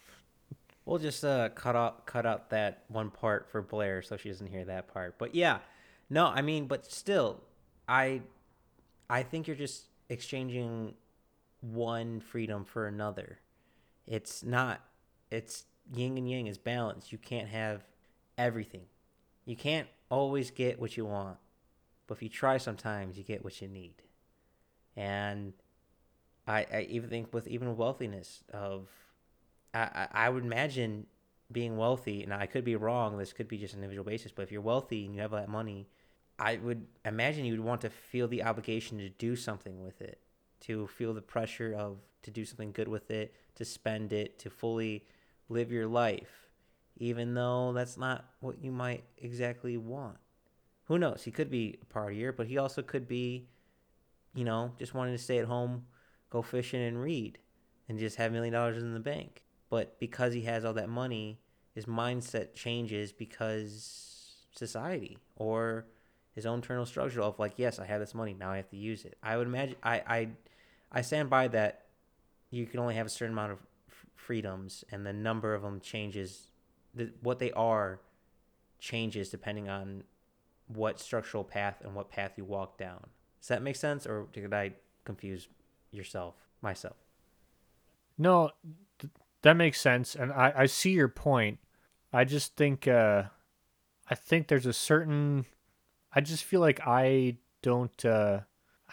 We'll just uh, cut out cut out that one part for Blair so she doesn't hear that part. But yeah, no, I mean, but still, I I think you're just exchanging one freedom for another. It's not. It's yin and yang is balance. You can't have everything. You can't always get what you want, but if you try, sometimes you get what you need. And I, I even think with even wealthiness of I, I would imagine being wealthy and I could be wrong this could be just an individual basis but if you're wealthy and you have that money I would imagine you would want to feel the obligation to do something with it to feel the pressure of to do something good with it to spend it to fully live your life even though that's not what you might exactly want Who knows? He could be a partier, but he also could be, you know, just wanting to stay at home, go fishing, and read, and just have a million dollars in the bank. But because he has all that money, his mindset changes because society or his own internal structure of like, yes, I have this money, now I have to use it. I would imagine I I, I stand by that. You can only have a certain amount of f- freedoms, and the number of them changes. The, what they are changes depending on what structural path and what path you walk down. Does that make sense, or did I confuse yourself, myself? No, th- that makes sense, and I I see your point. I just think uh, I think there's a certain. I just feel like I don't. Uh,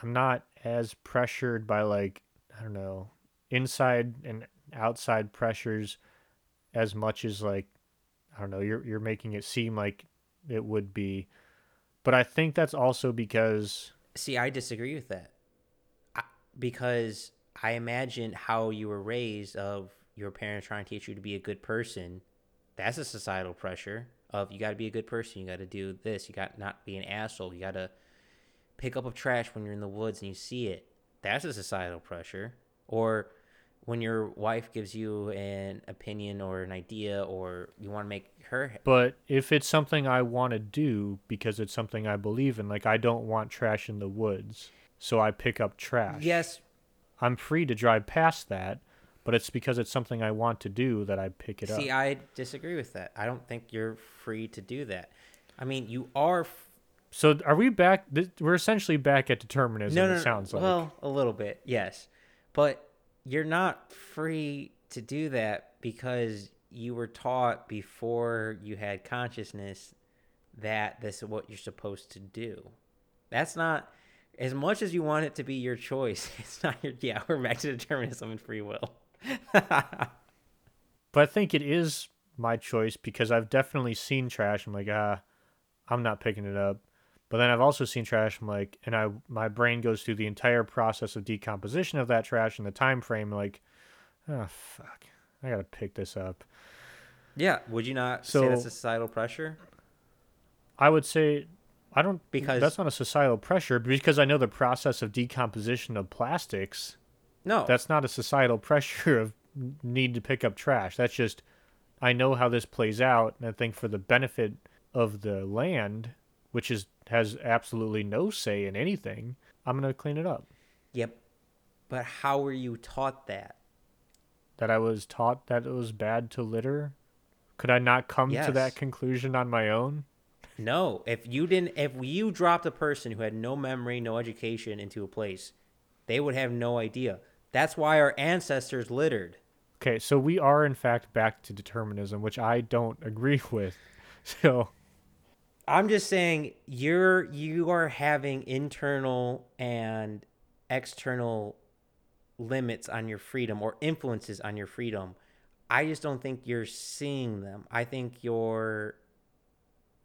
I'm not as pressured by like I don't know inside and outside pressures as much as like I don't know you're you're making it seem like it would be. But I think that's also because See, I disagree with that. I, because I imagine how you were raised of your parents trying to teach you to be a good person. That's a societal pressure of you got to be a good person. You got to do this. You got not be an asshole. You got to pick up a trash when you're in the woods and you see it. That's a societal pressure. Or when your wife gives you an opinion or an idea or you want to make her But if it's something I want to do because it's something I believe in, like I don't want trash in the woods, so I pick up trash. Yes, I'm free to drive past that, but it's because it's something I want to do that I pick it up. See. I disagree with that. I don't think you're free to do that. I mean, you are f- So are we back? Th- we're essentially back at determinism. no, no, it no, sounds like. well, a little bit, yes, but you're not free to do that because you were taught before you had consciousness that this is what you're supposed to do. That's not as much as you want it to be your choice. It's not your. Yeah, we're back to determinism and free will. But I think it is my choice because I've definitely seen trash. I'm like, ah, I'm not picking it up. But then I've also seen trash. I'm like, and I my brain goes through the entire process of decomposition of that trash and the time frame. Like, oh fuck, I gotta pick this up. yeah, would you not say that's a societal pressure? I would say I don't Because- that's not a societal pressure because I know the process of decomposition of plastics. No, That's not a societal pressure of need to pick up trash. That's just I know how this plays out, and I think for the benefit of the land, which is has absolutely no say in anything, I'm gonna clean it up. Yep. But how were you taught that? That I was taught that it was bad to litter. Could I not come to that conclusion on my own? No. If you didn't if you dropped a person who had no memory, no education into a place, they would have no idea. That's why our ancestors littered. Okay, so we are in fact back to determinism, which I don't agree with. So I'm just saying you're you are having internal and external limits on your freedom or influences on your freedom. I just don't think you're seeing them. I think you're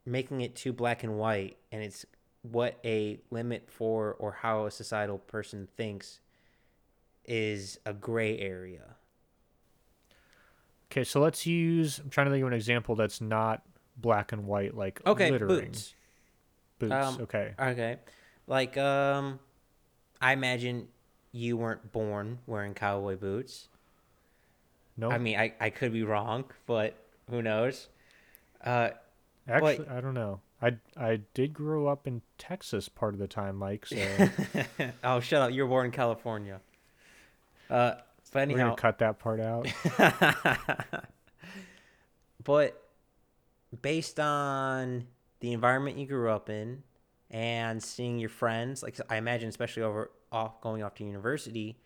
making it too black and white and it's what a limit for or how a societal person thinks is a gray area. Okay, so let's use. I'm trying to think of an example that's not black and white, like Okay, littering. boots. Boots. Um, okay. Okay. Like um I imagine you weren't born wearing cowboy boots. No, I mean, I, I could be wrong, but who knows? Uh actually, I don't know. I I did grow up in Texas part of the time, Mike. So oh, shut up. You were born in California. Uh but we're gonna anyhow, cut that part out. but based on the environment you grew up in and seeing your friends, like I imagine, especially over off going off to university,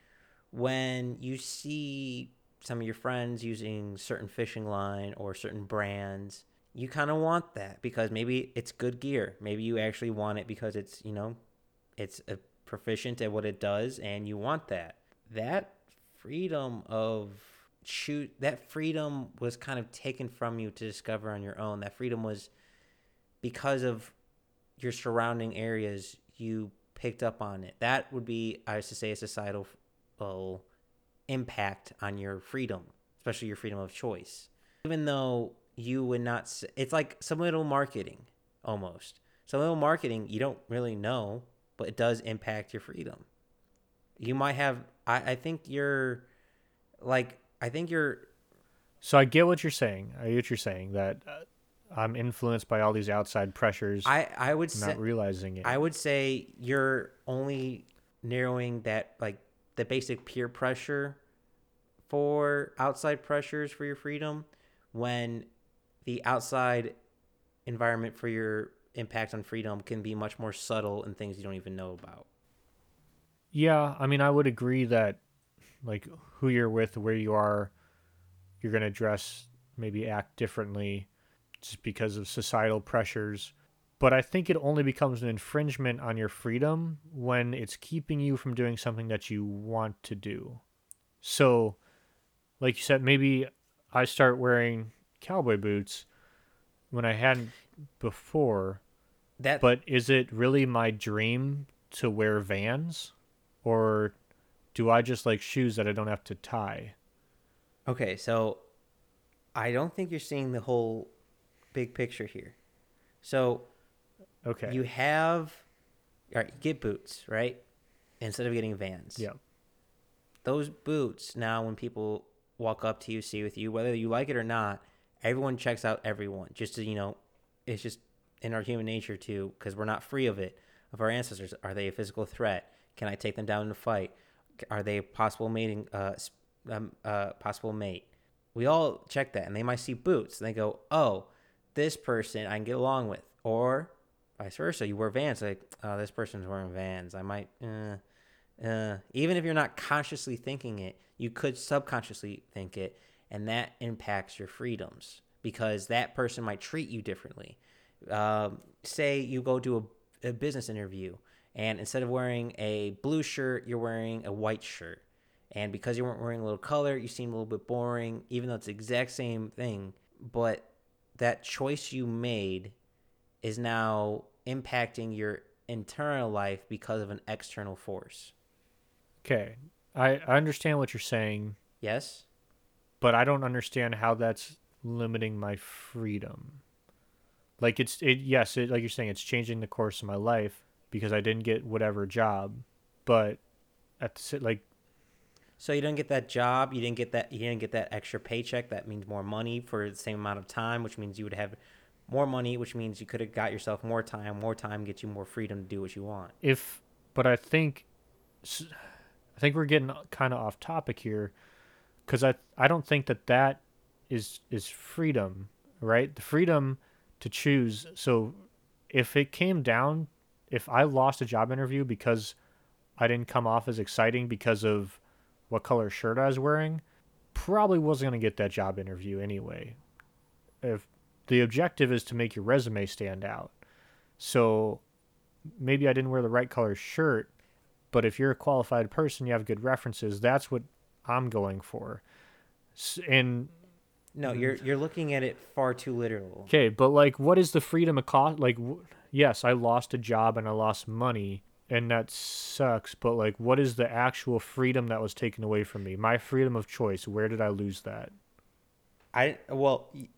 when you see some of your friends using certain fishing line or certain brands, you kind of want that because maybe it's good gear. Maybe you actually want it because it's you know, it's a proficient at what it does, and you want that. That freedom of shoot that freedom was kind of taken from you to discover on your own. That freedom was because of your surrounding areas you picked up on it. That would be i used to say a societal impact on your freedom especially your freedom of choice. Even though you would not it's like some little marketing almost. Some little marketing, you don't really know, but it does impact your freedom. You might have, I, I think you're like, I think you're, So I get what you're saying. I get what you're saying that uh, I'm influenced by all these outside pressures, I, I would say, not realizing it. I would say you're only narrowing that like the basic peer pressure for outside pressures for your freedom when the outside environment for your impact on freedom can be much more subtle and things you don't even know about. Yeah, I mean, I would agree that like who you're with, where you are, you're going to dress, maybe act differently just because of societal pressures. But I think it only becomes an infringement on your freedom when it's keeping you from doing something that you want to do. So, like you said, maybe I start wearing cowboy boots when I hadn't before. That But is it really my dream to wear Vans, or do I just like shoes that I don't have to tie? Okay, so I don't think you're seeing the whole big picture here. So Okay. you have all right, you get boots, right? Instead of getting vans. yeah. those boots now when people walk up to you see with you whether you like it or not everyone checks out everyone just to you know it's just in our human nature too because we're not free of it of our ancestors are they a physical threat can i take them down in a fight are they possible mating uh, um, uh possible mate? We all check that and they might see boots and they go oh this person i can get along with or vice versa. You wear vans like oh this person's wearing vans. I might uh, uh, even if you're not consciously thinking it, you could subconsciously think it, and that impacts your freedoms because that person might treat you differently. Um, say you go to a, a business interview, and instead of wearing a blue shirt, you're wearing a white shirt. And because you weren't wearing a little color, you seem a little bit boring, even though it's the exact same thing. But that choice you made is now impacting your internal life because of an external force. Okay. I, I understand what you're saying, Yes? but I don't understand how that's limiting my freedom. Like it's it yes, it like you're saying it's changing the course of my life because I didn't get whatever job, but at the, like So you didn't get that job, you didn't get that you didn't get that extra paycheck, that means more money for the same amount of time, which means you would have more money, which means you could have got yourself more time, more time gets you more freedom to do what you want. if but I think I think we're getting kind of off topic here cuz I I don't think that that is is freedom, right? The freedom to choose. So if it came down if I lost a job interview because I didn't come off as exciting because of what color shirt I was wearing, probably wasn't going to get that job interview anyway. If the objective is to make your resume stand out. So maybe I didn't wear the right color shirt, but if you're a qualified person, you have good references, that's what I'm going for. And No, you're you're looking at it far too literal. okay, but like what is the freedom of cost like yes, I lost a job and I lost money and that sucks, but like what is the actual freedom that was taken away from me? My freedom of choice, where did I lose that? I well, y-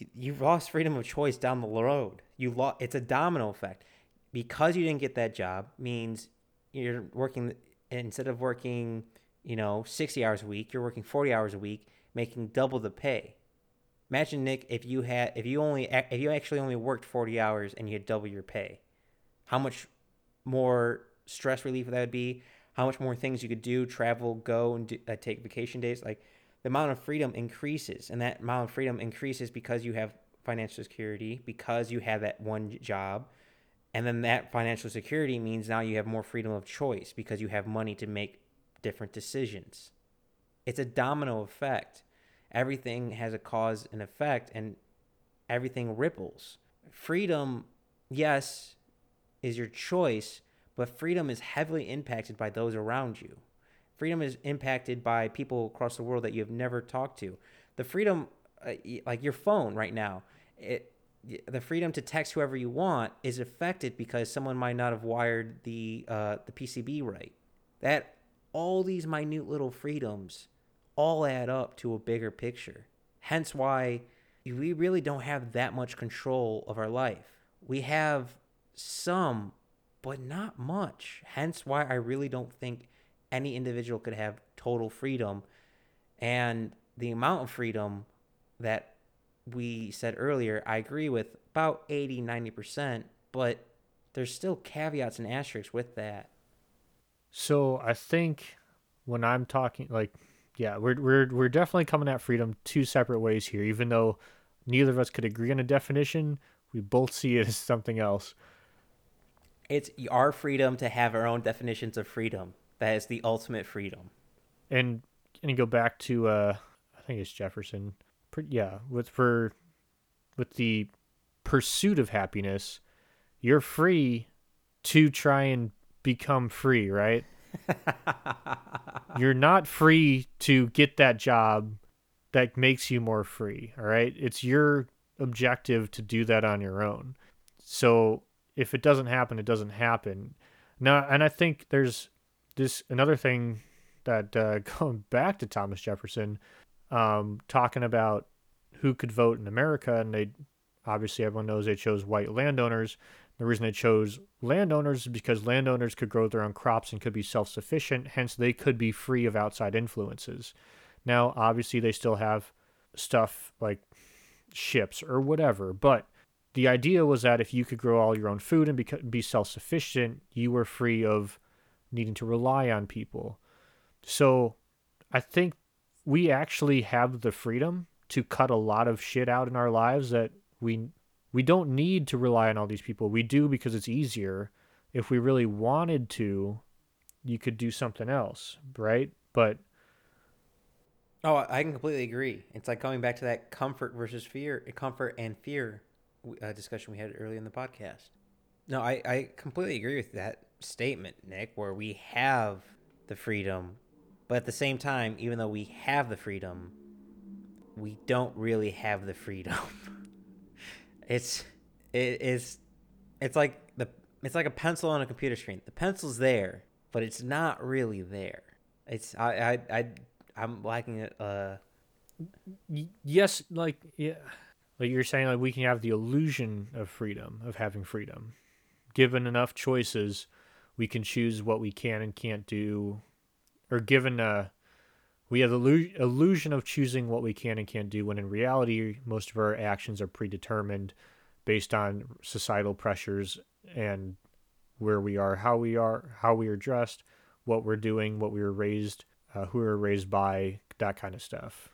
y- you've lost freedom of choice down the road. You lost. It's a domino effect because you didn't get that job means you're working instead of working, you know, sixty hours a week, you're working forty hours a week, making double the pay. Imagine Nick if you had if you only if you actually only worked forty hours and you had double your pay, how much more stress relief would that would be? How much more things you could do, travel, go, and do, uh, take vacation days? Like the amount of freedom increases and that amount of freedom increases because you have financial security because you have that one job and then that financial security means now you have more freedom of choice because you have money to make different decisions it's a domino effect everything has a cause and effect and everything ripples. Freedom yes is your choice but freedom is heavily impacted by those around you. Freedom is impacted by people across the world that you have never talked to. The freedom uh, like your phone right now it the freedom to text whoever you want is affected because someone might not have wired the uh, the PCB right. That all these minute little freedoms all add up to a bigger picture hence why we really don't have that much control of our life we have some, but not much. Hence why I really don't think any individual could have total freedom. And the amount of freedom that we said earlier, I agree with about 80, 90%, but there's still caveats and asterisks with that. So I think when I'm talking, like, yeah, we're we're we're definitely coming at freedom two separate ways here. Even though neither of us could agree on a definition, we both see it as something else. It's our freedom to have our own definitions of freedom. That is the ultimate freedom. And and you go back to uh, I think it's Jefferson. Yeah, with for with the pursuit of happiness, you're free to try and become free, right? You're not free to get that job that makes you more free, all right? It's your objective to do that on your own. So if it doesn't happen, it doesn't happen. Now, and I think there's this another thing that uh, going back to Thomas Jefferson, um, talking about who could vote in America, and they obviously everyone knows they chose white landowners. The reason they chose landowners is because landowners could grow their own crops and could be self sufficient, hence, they could be free of outside influences. Now, obviously, they still have stuff like ships or whatever, but the idea was that if you could grow all your own food and be, self sufficient, you were free of needing to rely on people. So I think we actually have the freedom to cut a lot of shit out in our lives that we we don't need to rely on all these people. We do because it's easier. If we really wanted to, you could do something else, right? But oh, I can completely agree. It's like coming back to that comfort versus fear, comfort and fear uh, discussion we had earlier in the podcast. No, I, I completely agree with that statement, Nick, where we have the freedom, but at the same time, even though we have the freedom, we don't really have the freedom. It's it is it's like the it's like a pencil on a computer screen. The pencil's there, but it's not really there. It's I I, I I'm lacking it. Uh, yes, like yeah, like you're saying, like we can have the illusion of freedom, of having freedom. Given enough choices, we can choose what we can and can't do, or given a we have the illusion of choosing what we can and can't do when in reality most of our actions are predetermined based on societal pressures and where we are how we are how we are dressed what we're doing what we were raised uh, who we were raised by that kind of stuff.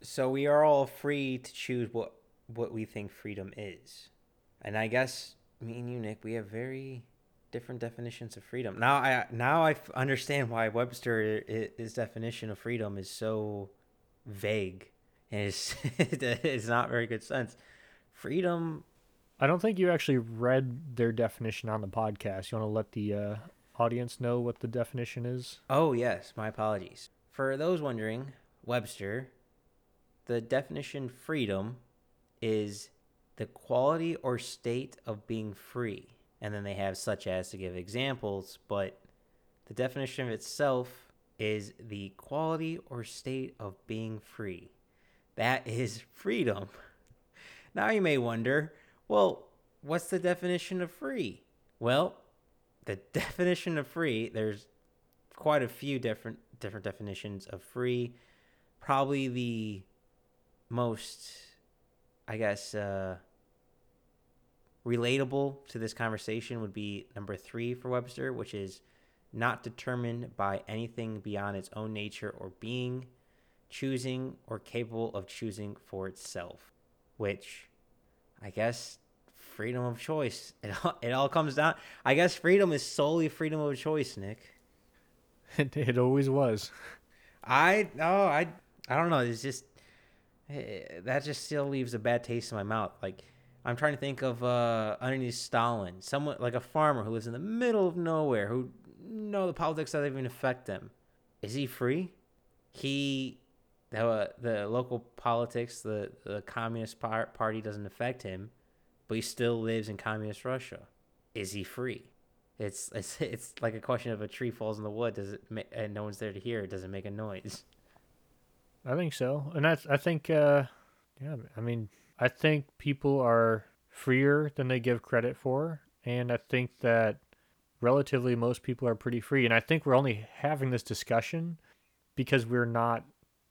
So we are all free to choose what what we think freedom is. And i guess me and you nick we have very different definitions of freedom. Now I now I understand why Webster his definition of freedom is so vague and it's it's not very good sense. Freedom. I don't think you actually read their definition on the podcast. You want to let the uh, audience know what the definition is? Oh yes, my apologies. For those wondering, Webster, the definition freedom is the quality or state of being free and then they have such as to give examples, but the definition of itself is the quality or state of being free. That is freedom. Now you may wonder, well, what's the definition of free? Well, the definition of free, there's quite a few different different definitions of free. Probably the most I guess uh relatable to this conversation would be number three for Webster, which is not determined by anything beyond its own nature or being, choosing or capable of choosing for itself, which I guess freedom of choice. It all, it all comes down. I guess freedom is solely freedom of choice, Nick. It, it always was. I oh I I don't know. It's just eh, that just still leaves a bad taste in my mouth. Like I'm trying to think of uh, underneath Stalin, someone like a farmer who lives in the middle of nowhere, who no the politics doesn't even affect them. Is he free? He, the the local politics, the the communist par- party doesn't affect him, but he still lives in communist Russia. Is he free? It's it's it's like a question of a tree falls in the wood. Does it ma- and no one's there to hear it? Does it make a noise? I think so, and I I think uh, yeah. I mean, I think people are freer than they give credit for, and I think that relatively most people are pretty free. And I think we're only having this discussion because we're not.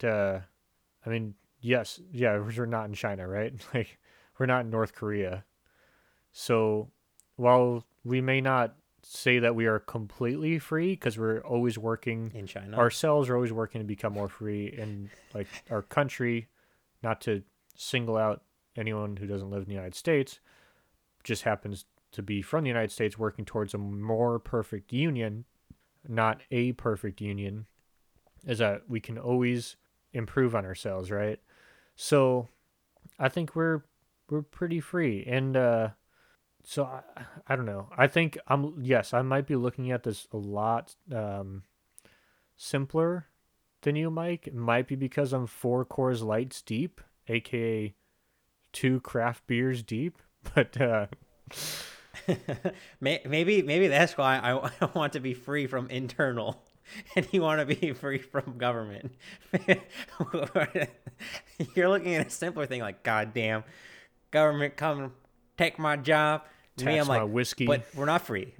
Uh, I mean, yes, yeah, we're not in China, right? Like, we're not in North Korea. So, while we may not say that we are completely free because we're always working in China. ourselves are always working to become more free in like our country not to single out anyone who doesn't live in the united states just happens to be from the united states working towards a more perfect union not a perfect union is that we can always improve on ourselves right so i think we're we're pretty free and uh so I, I don't know. I think I'm yes, I might be looking at this a lot um, simpler than you, Mike. It might be because I'm four Coors Lights deep, aka two craft beers deep. But uh, maybe maybe that's why I, I want to be free from internal and you want to be free from government. You're looking at a simpler thing like, God damn, government come take my job to me, I'm like whiskey, but we're not free.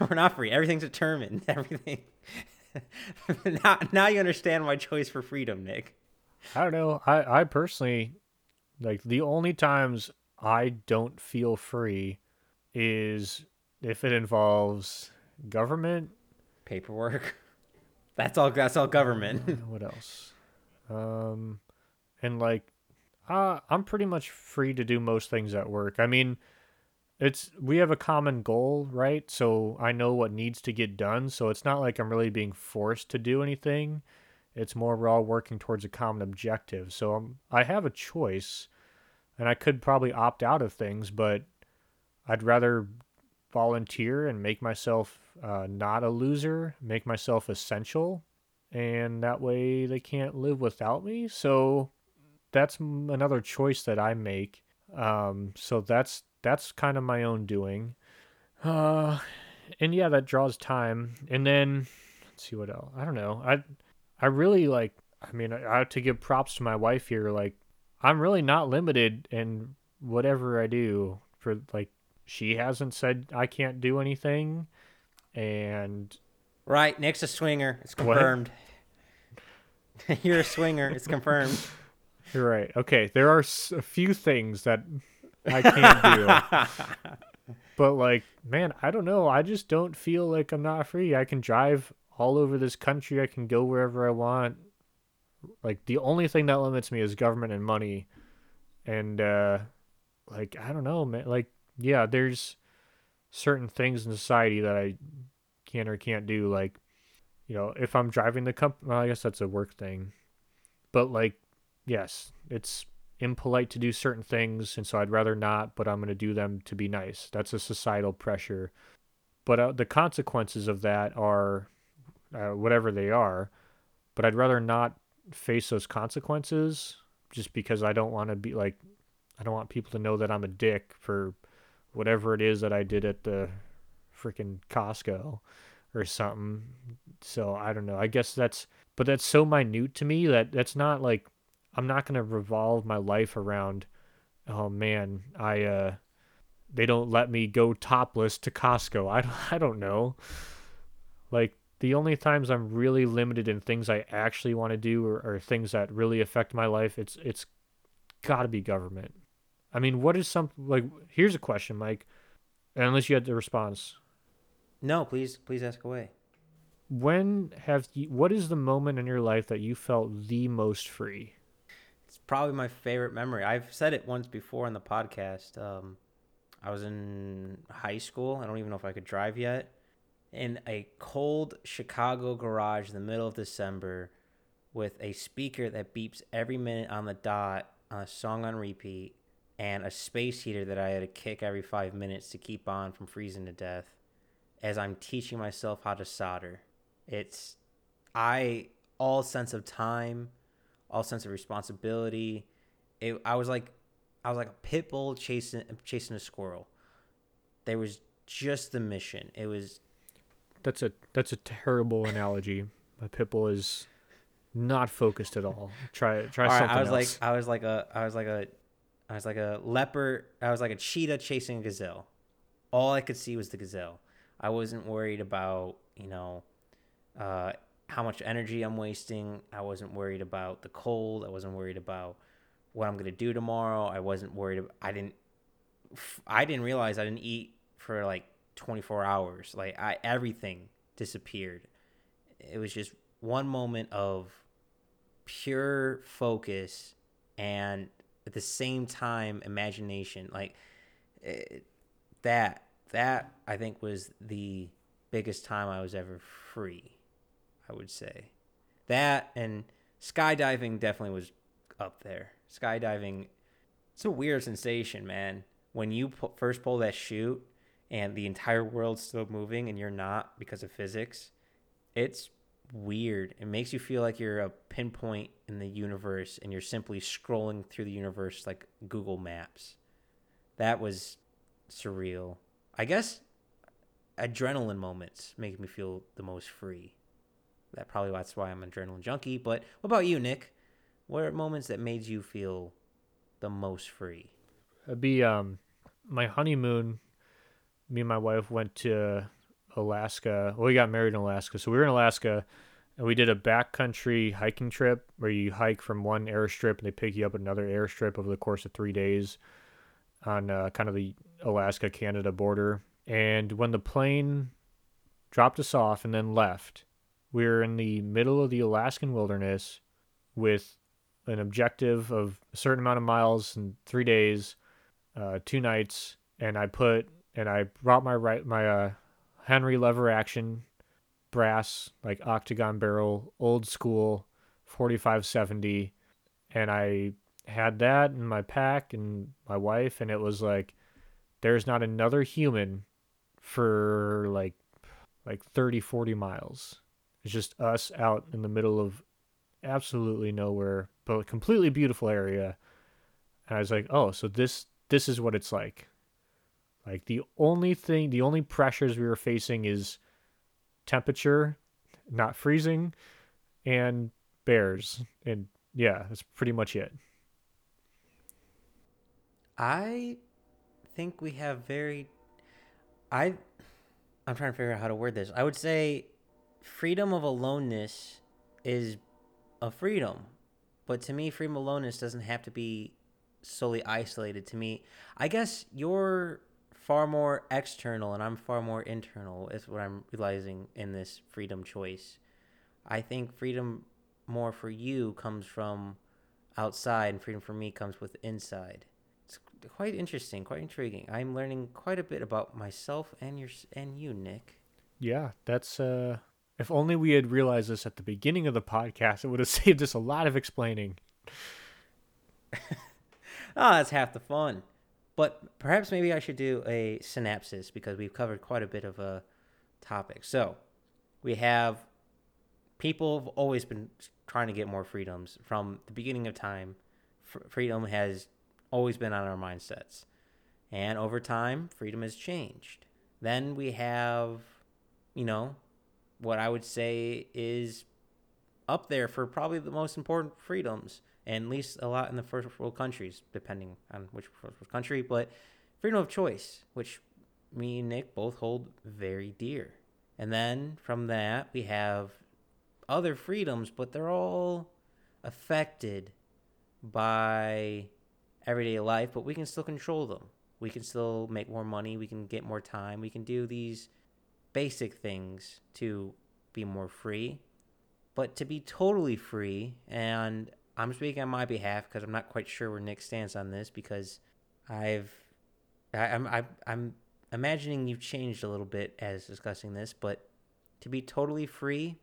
we're not free. Everything's determined. Everything. now, now you understand my choice for freedom, Nick. I don't know. I, I personally, like the only times I don't feel free is if it involves government, paperwork. That's all. That's all government. what else? Um, and like, uh, I'm pretty much free to do most things at work. I mean, it's we have a common goal, right? So I know what needs to get done. So it's not like I'm really being forced to do anything. It's more we're all working towards a common objective. So I'm, I have a choice, and I could probably opt out of things, but I'd rather volunteer and make myself uh, not a loser, make myself essential, and that way they can't live without me. So that's another choice that I make. Um, so that's that's kind of my own doing. Uh, and yeah, that draws time. And then let's see what else. I don't know. I I really like. I mean, I, have to give props to my wife here. Like, I'm really not limited in whatever I do. For like, she hasn't said I can't do anything, and right, Nick's a swinger. It's confirmed. You're a swinger. It's confirmed. You're right. Okay, there are a few things that I can't do. but like, man, I don't know. I just don't feel like I'm not free. I can drive all over this country. I can go wherever I want. Like the only thing that limits me is government and money. And uh like I don't know, man. Like yeah, there's certain things in society that I can or can't do like you know, if I'm driving the company, well, I guess that's a work thing. But like yes, it's impolite to do certain things, and so I'd rather not, but I'm going to do them to be nice. That's a societal pressure. But uh, the consequences of that are uh, whatever they are, but I'd rather not face those consequences just because I don't want to be like, I don't want people to know that I'm a dick for whatever it is that I did at the freaking Costco or something. So I don't know. I guess that's, but that's so minute to me that that's not like I'm not going to revolve my life around oh man, I uh they don't let me go topless to Costco. I I don't know. Like the only times I'm really limited in things I actually want to do or, or things that really affect my life, it's it's got to be government. I mean, what is some like here's a question, Mike. Unless you had the response. No, please please ask away. When have you what is the moment in your life that you felt the most free? It's probably my favorite memory. I've said it once before on the podcast. Um, I was in high school. I don't even know if I could drive yet. In a cold Chicago garage in the middle of December with a speaker that beeps every minute on the dot on a song on repeat and a space heater that I had to kick every five minutes to keep on from freezing to death as I'm teaching myself how to solder. It's I all sense of time all sense of responsibility. It, I was like, I was like a pit bull chasing chasing a squirrel. There was just the mission. It was. That's a that's a terrible analogy. A pit bull is not focused at all. Try try all something right, I was else. like I was like a I was like a I was like a leopard. I was like a cheetah chasing a gazelle. All I could see was the gazelle. I wasn't worried about, you know, uh, how much energy I'm wasting. I wasn't worried about the cold. I wasn't worried about what I'm going to do tomorrow. I wasn't worried. About, I didn't, I didn't realize I didn't eat for like 24 hours. Like I, everything disappeared. It was just one moment of pure focus and at the same time imagination like it, that that i think was the biggest time i was ever free i would say that and skydiving definitely was up there skydiving it's a weird sensation man when you first pull that chute and the entire world's still moving and you're not because of physics it's weird. It makes you feel like you're a pinpoint in the universe and you're simply scrolling through the universe like Google Maps. That was surreal. I guess adrenaline moments make me feel the most free. That probably that's why I'm an adrenaline junkie. But what about you, Nick? What are moments that made you feel the most free? It'd be um my honeymoon. Me and my wife went to Alaska. Well, we got married in Alaska, so we were in Alaska, and we did a backcountry hiking trip where you hike from one airstrip and they pick you up at another airstrip over the course of three days on uh, kind of the Alaska Canada border. And when the plane dropped us off and then left, we were in the middle of the Alaskan wilderness with an objective of a certain amount of miles in three days, uh, two nights, and I put and I brought my right my uh, Henry lever action brass like octagon barrel old school 4570 and I had that in my pack and my wife and it was like there's not another human for like like 30 40 miles. It's just us out in the middle of absolutely nowhere but a completely beautiful area. And i was like oh so this this is what it's like like the only thing the only pressures we were facing is temperature not freezing and bears and yeah that's pretty much it I think we have very I I'm trying to figure out how to word this. I would say freedom of aloneness is a freedom. But to me freedom of aloneness doesn't have to be solely isolated to me. I guess you're far more external and I'm far more internal is what I'm realizing in this freedom choice. I think freedom more for you comes from outside and freedom for me comes with inside it's quite interesting, quite intriguing. I'm learning quite a bit about myself and your and you, Nick. yeah that's uh if only we had realized this at the beginning of the podcast it would have saved us a lot of explaining Ah, that's half the fun. But perhaps maybe I should do a synopsis because we've covered quite a bit of a topic. So we have people have always been trying to get more freedoms from the beginning of time. Freedom has always been on our mindsets. And over time, freedom has changed. Then we have, you know, what I would say is up there for probably the most important freedoms, and at least a lot in the first world countries, depending on which first world country, but freedom of choice, which me and Nick both hold very dear. And then from that, we have other freedoms, but they're all affected by everyday life, but we can still control them. We can still make more money, we can get more time, we can do these basic things to be more free. But to be totally free, and I'm speaking on my behalf because I'm not quite sure where Nick stands on this because I've I, I'm I, I'm imagining you've changed a little bit as discussing this, but to be totally free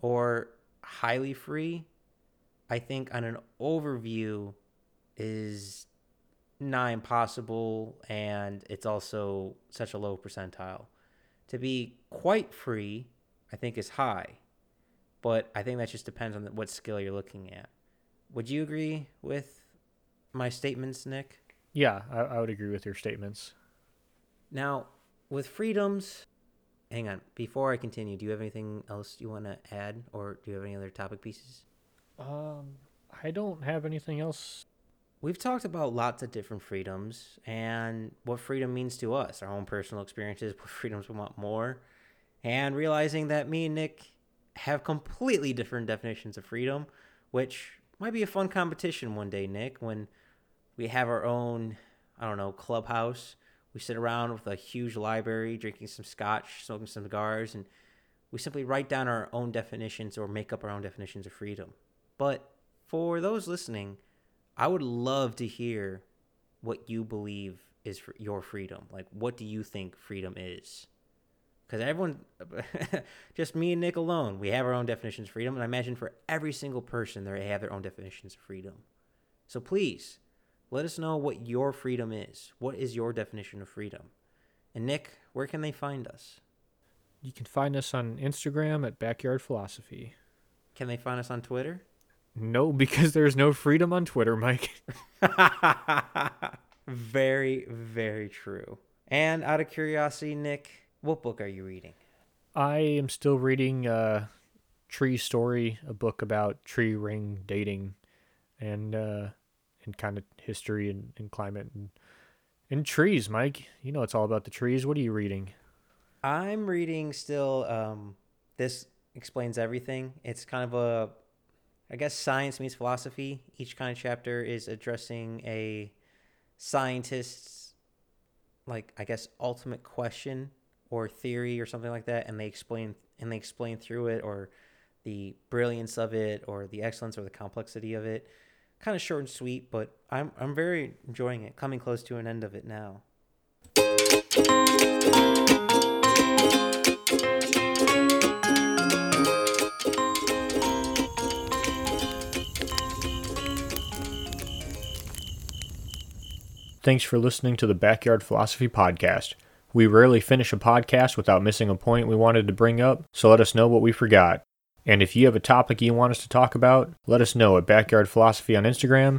or highly free, I think on an overview is nigh impossible and it's also such a low percentile. To be quite free, I think is high, but I think that just depends on what skill you're looking at. Would you agree with my statements, Nick? yeah I, I would agree with your statements Now, with freedoms, hang on. Before I continue, do you have anything else you want to add, or do you have any other topic pieces? um i don't have anything else we've talked about lots of different freedoms and what freedom means to us, our own personal experiences, what freedoms we want more, and realizing that me and Nick have completely different definitions of freedom, which might be a fun competition one day, Nick, when we have our own, I don't know, clubhouse. We sit around with a huge library, drinking some scotch, smoking some cigars, and we simply write down our own definitions or make up our own definitions of freedom. But for those listening, I would love to hear what you believe is your freedom. Like, what do you think freedom is? Because everyone, just me and Nick alone, we have our own definitions of freedom. And I imagine for every single person, they have their own definitions of freedom. So please, let us know what your freedom is. What is your definition of freedom? And Nick, where can they find us? You can find us on Instagram at Backyard Philosophy. Can they find us on Twitter? No, because there's no freedom on Twitter, Mike. very, very true. And out of curiosity, Nick, what book are you reading? I am still reading uh, Tree Story, a book about tree ring dating and uh, and kind of history and, and climate and, and trees, Mike. You know it's all about the trees. What are you reading? I'm reading still um, This Explains Everything. It's kind of a I guess science meets philosophy. Each kind of chapter is addressing a scientist's, like I guess, ultimate question or theory or something like that, and they explain and they explain through it or the brilliance of it or the excellence or the complexity of it. Kind of short and sweet, but I'm I'm very enjoying it. Coming close to an end of it now. Thanks for listening to the Backyard Philosophy Podcast. We rarely finish a podcast without missing a point we wanted to bring up, so let us know what we forgot. And if you have a topic you want us to talk about, let us know at Backyard Philosophy on Instagram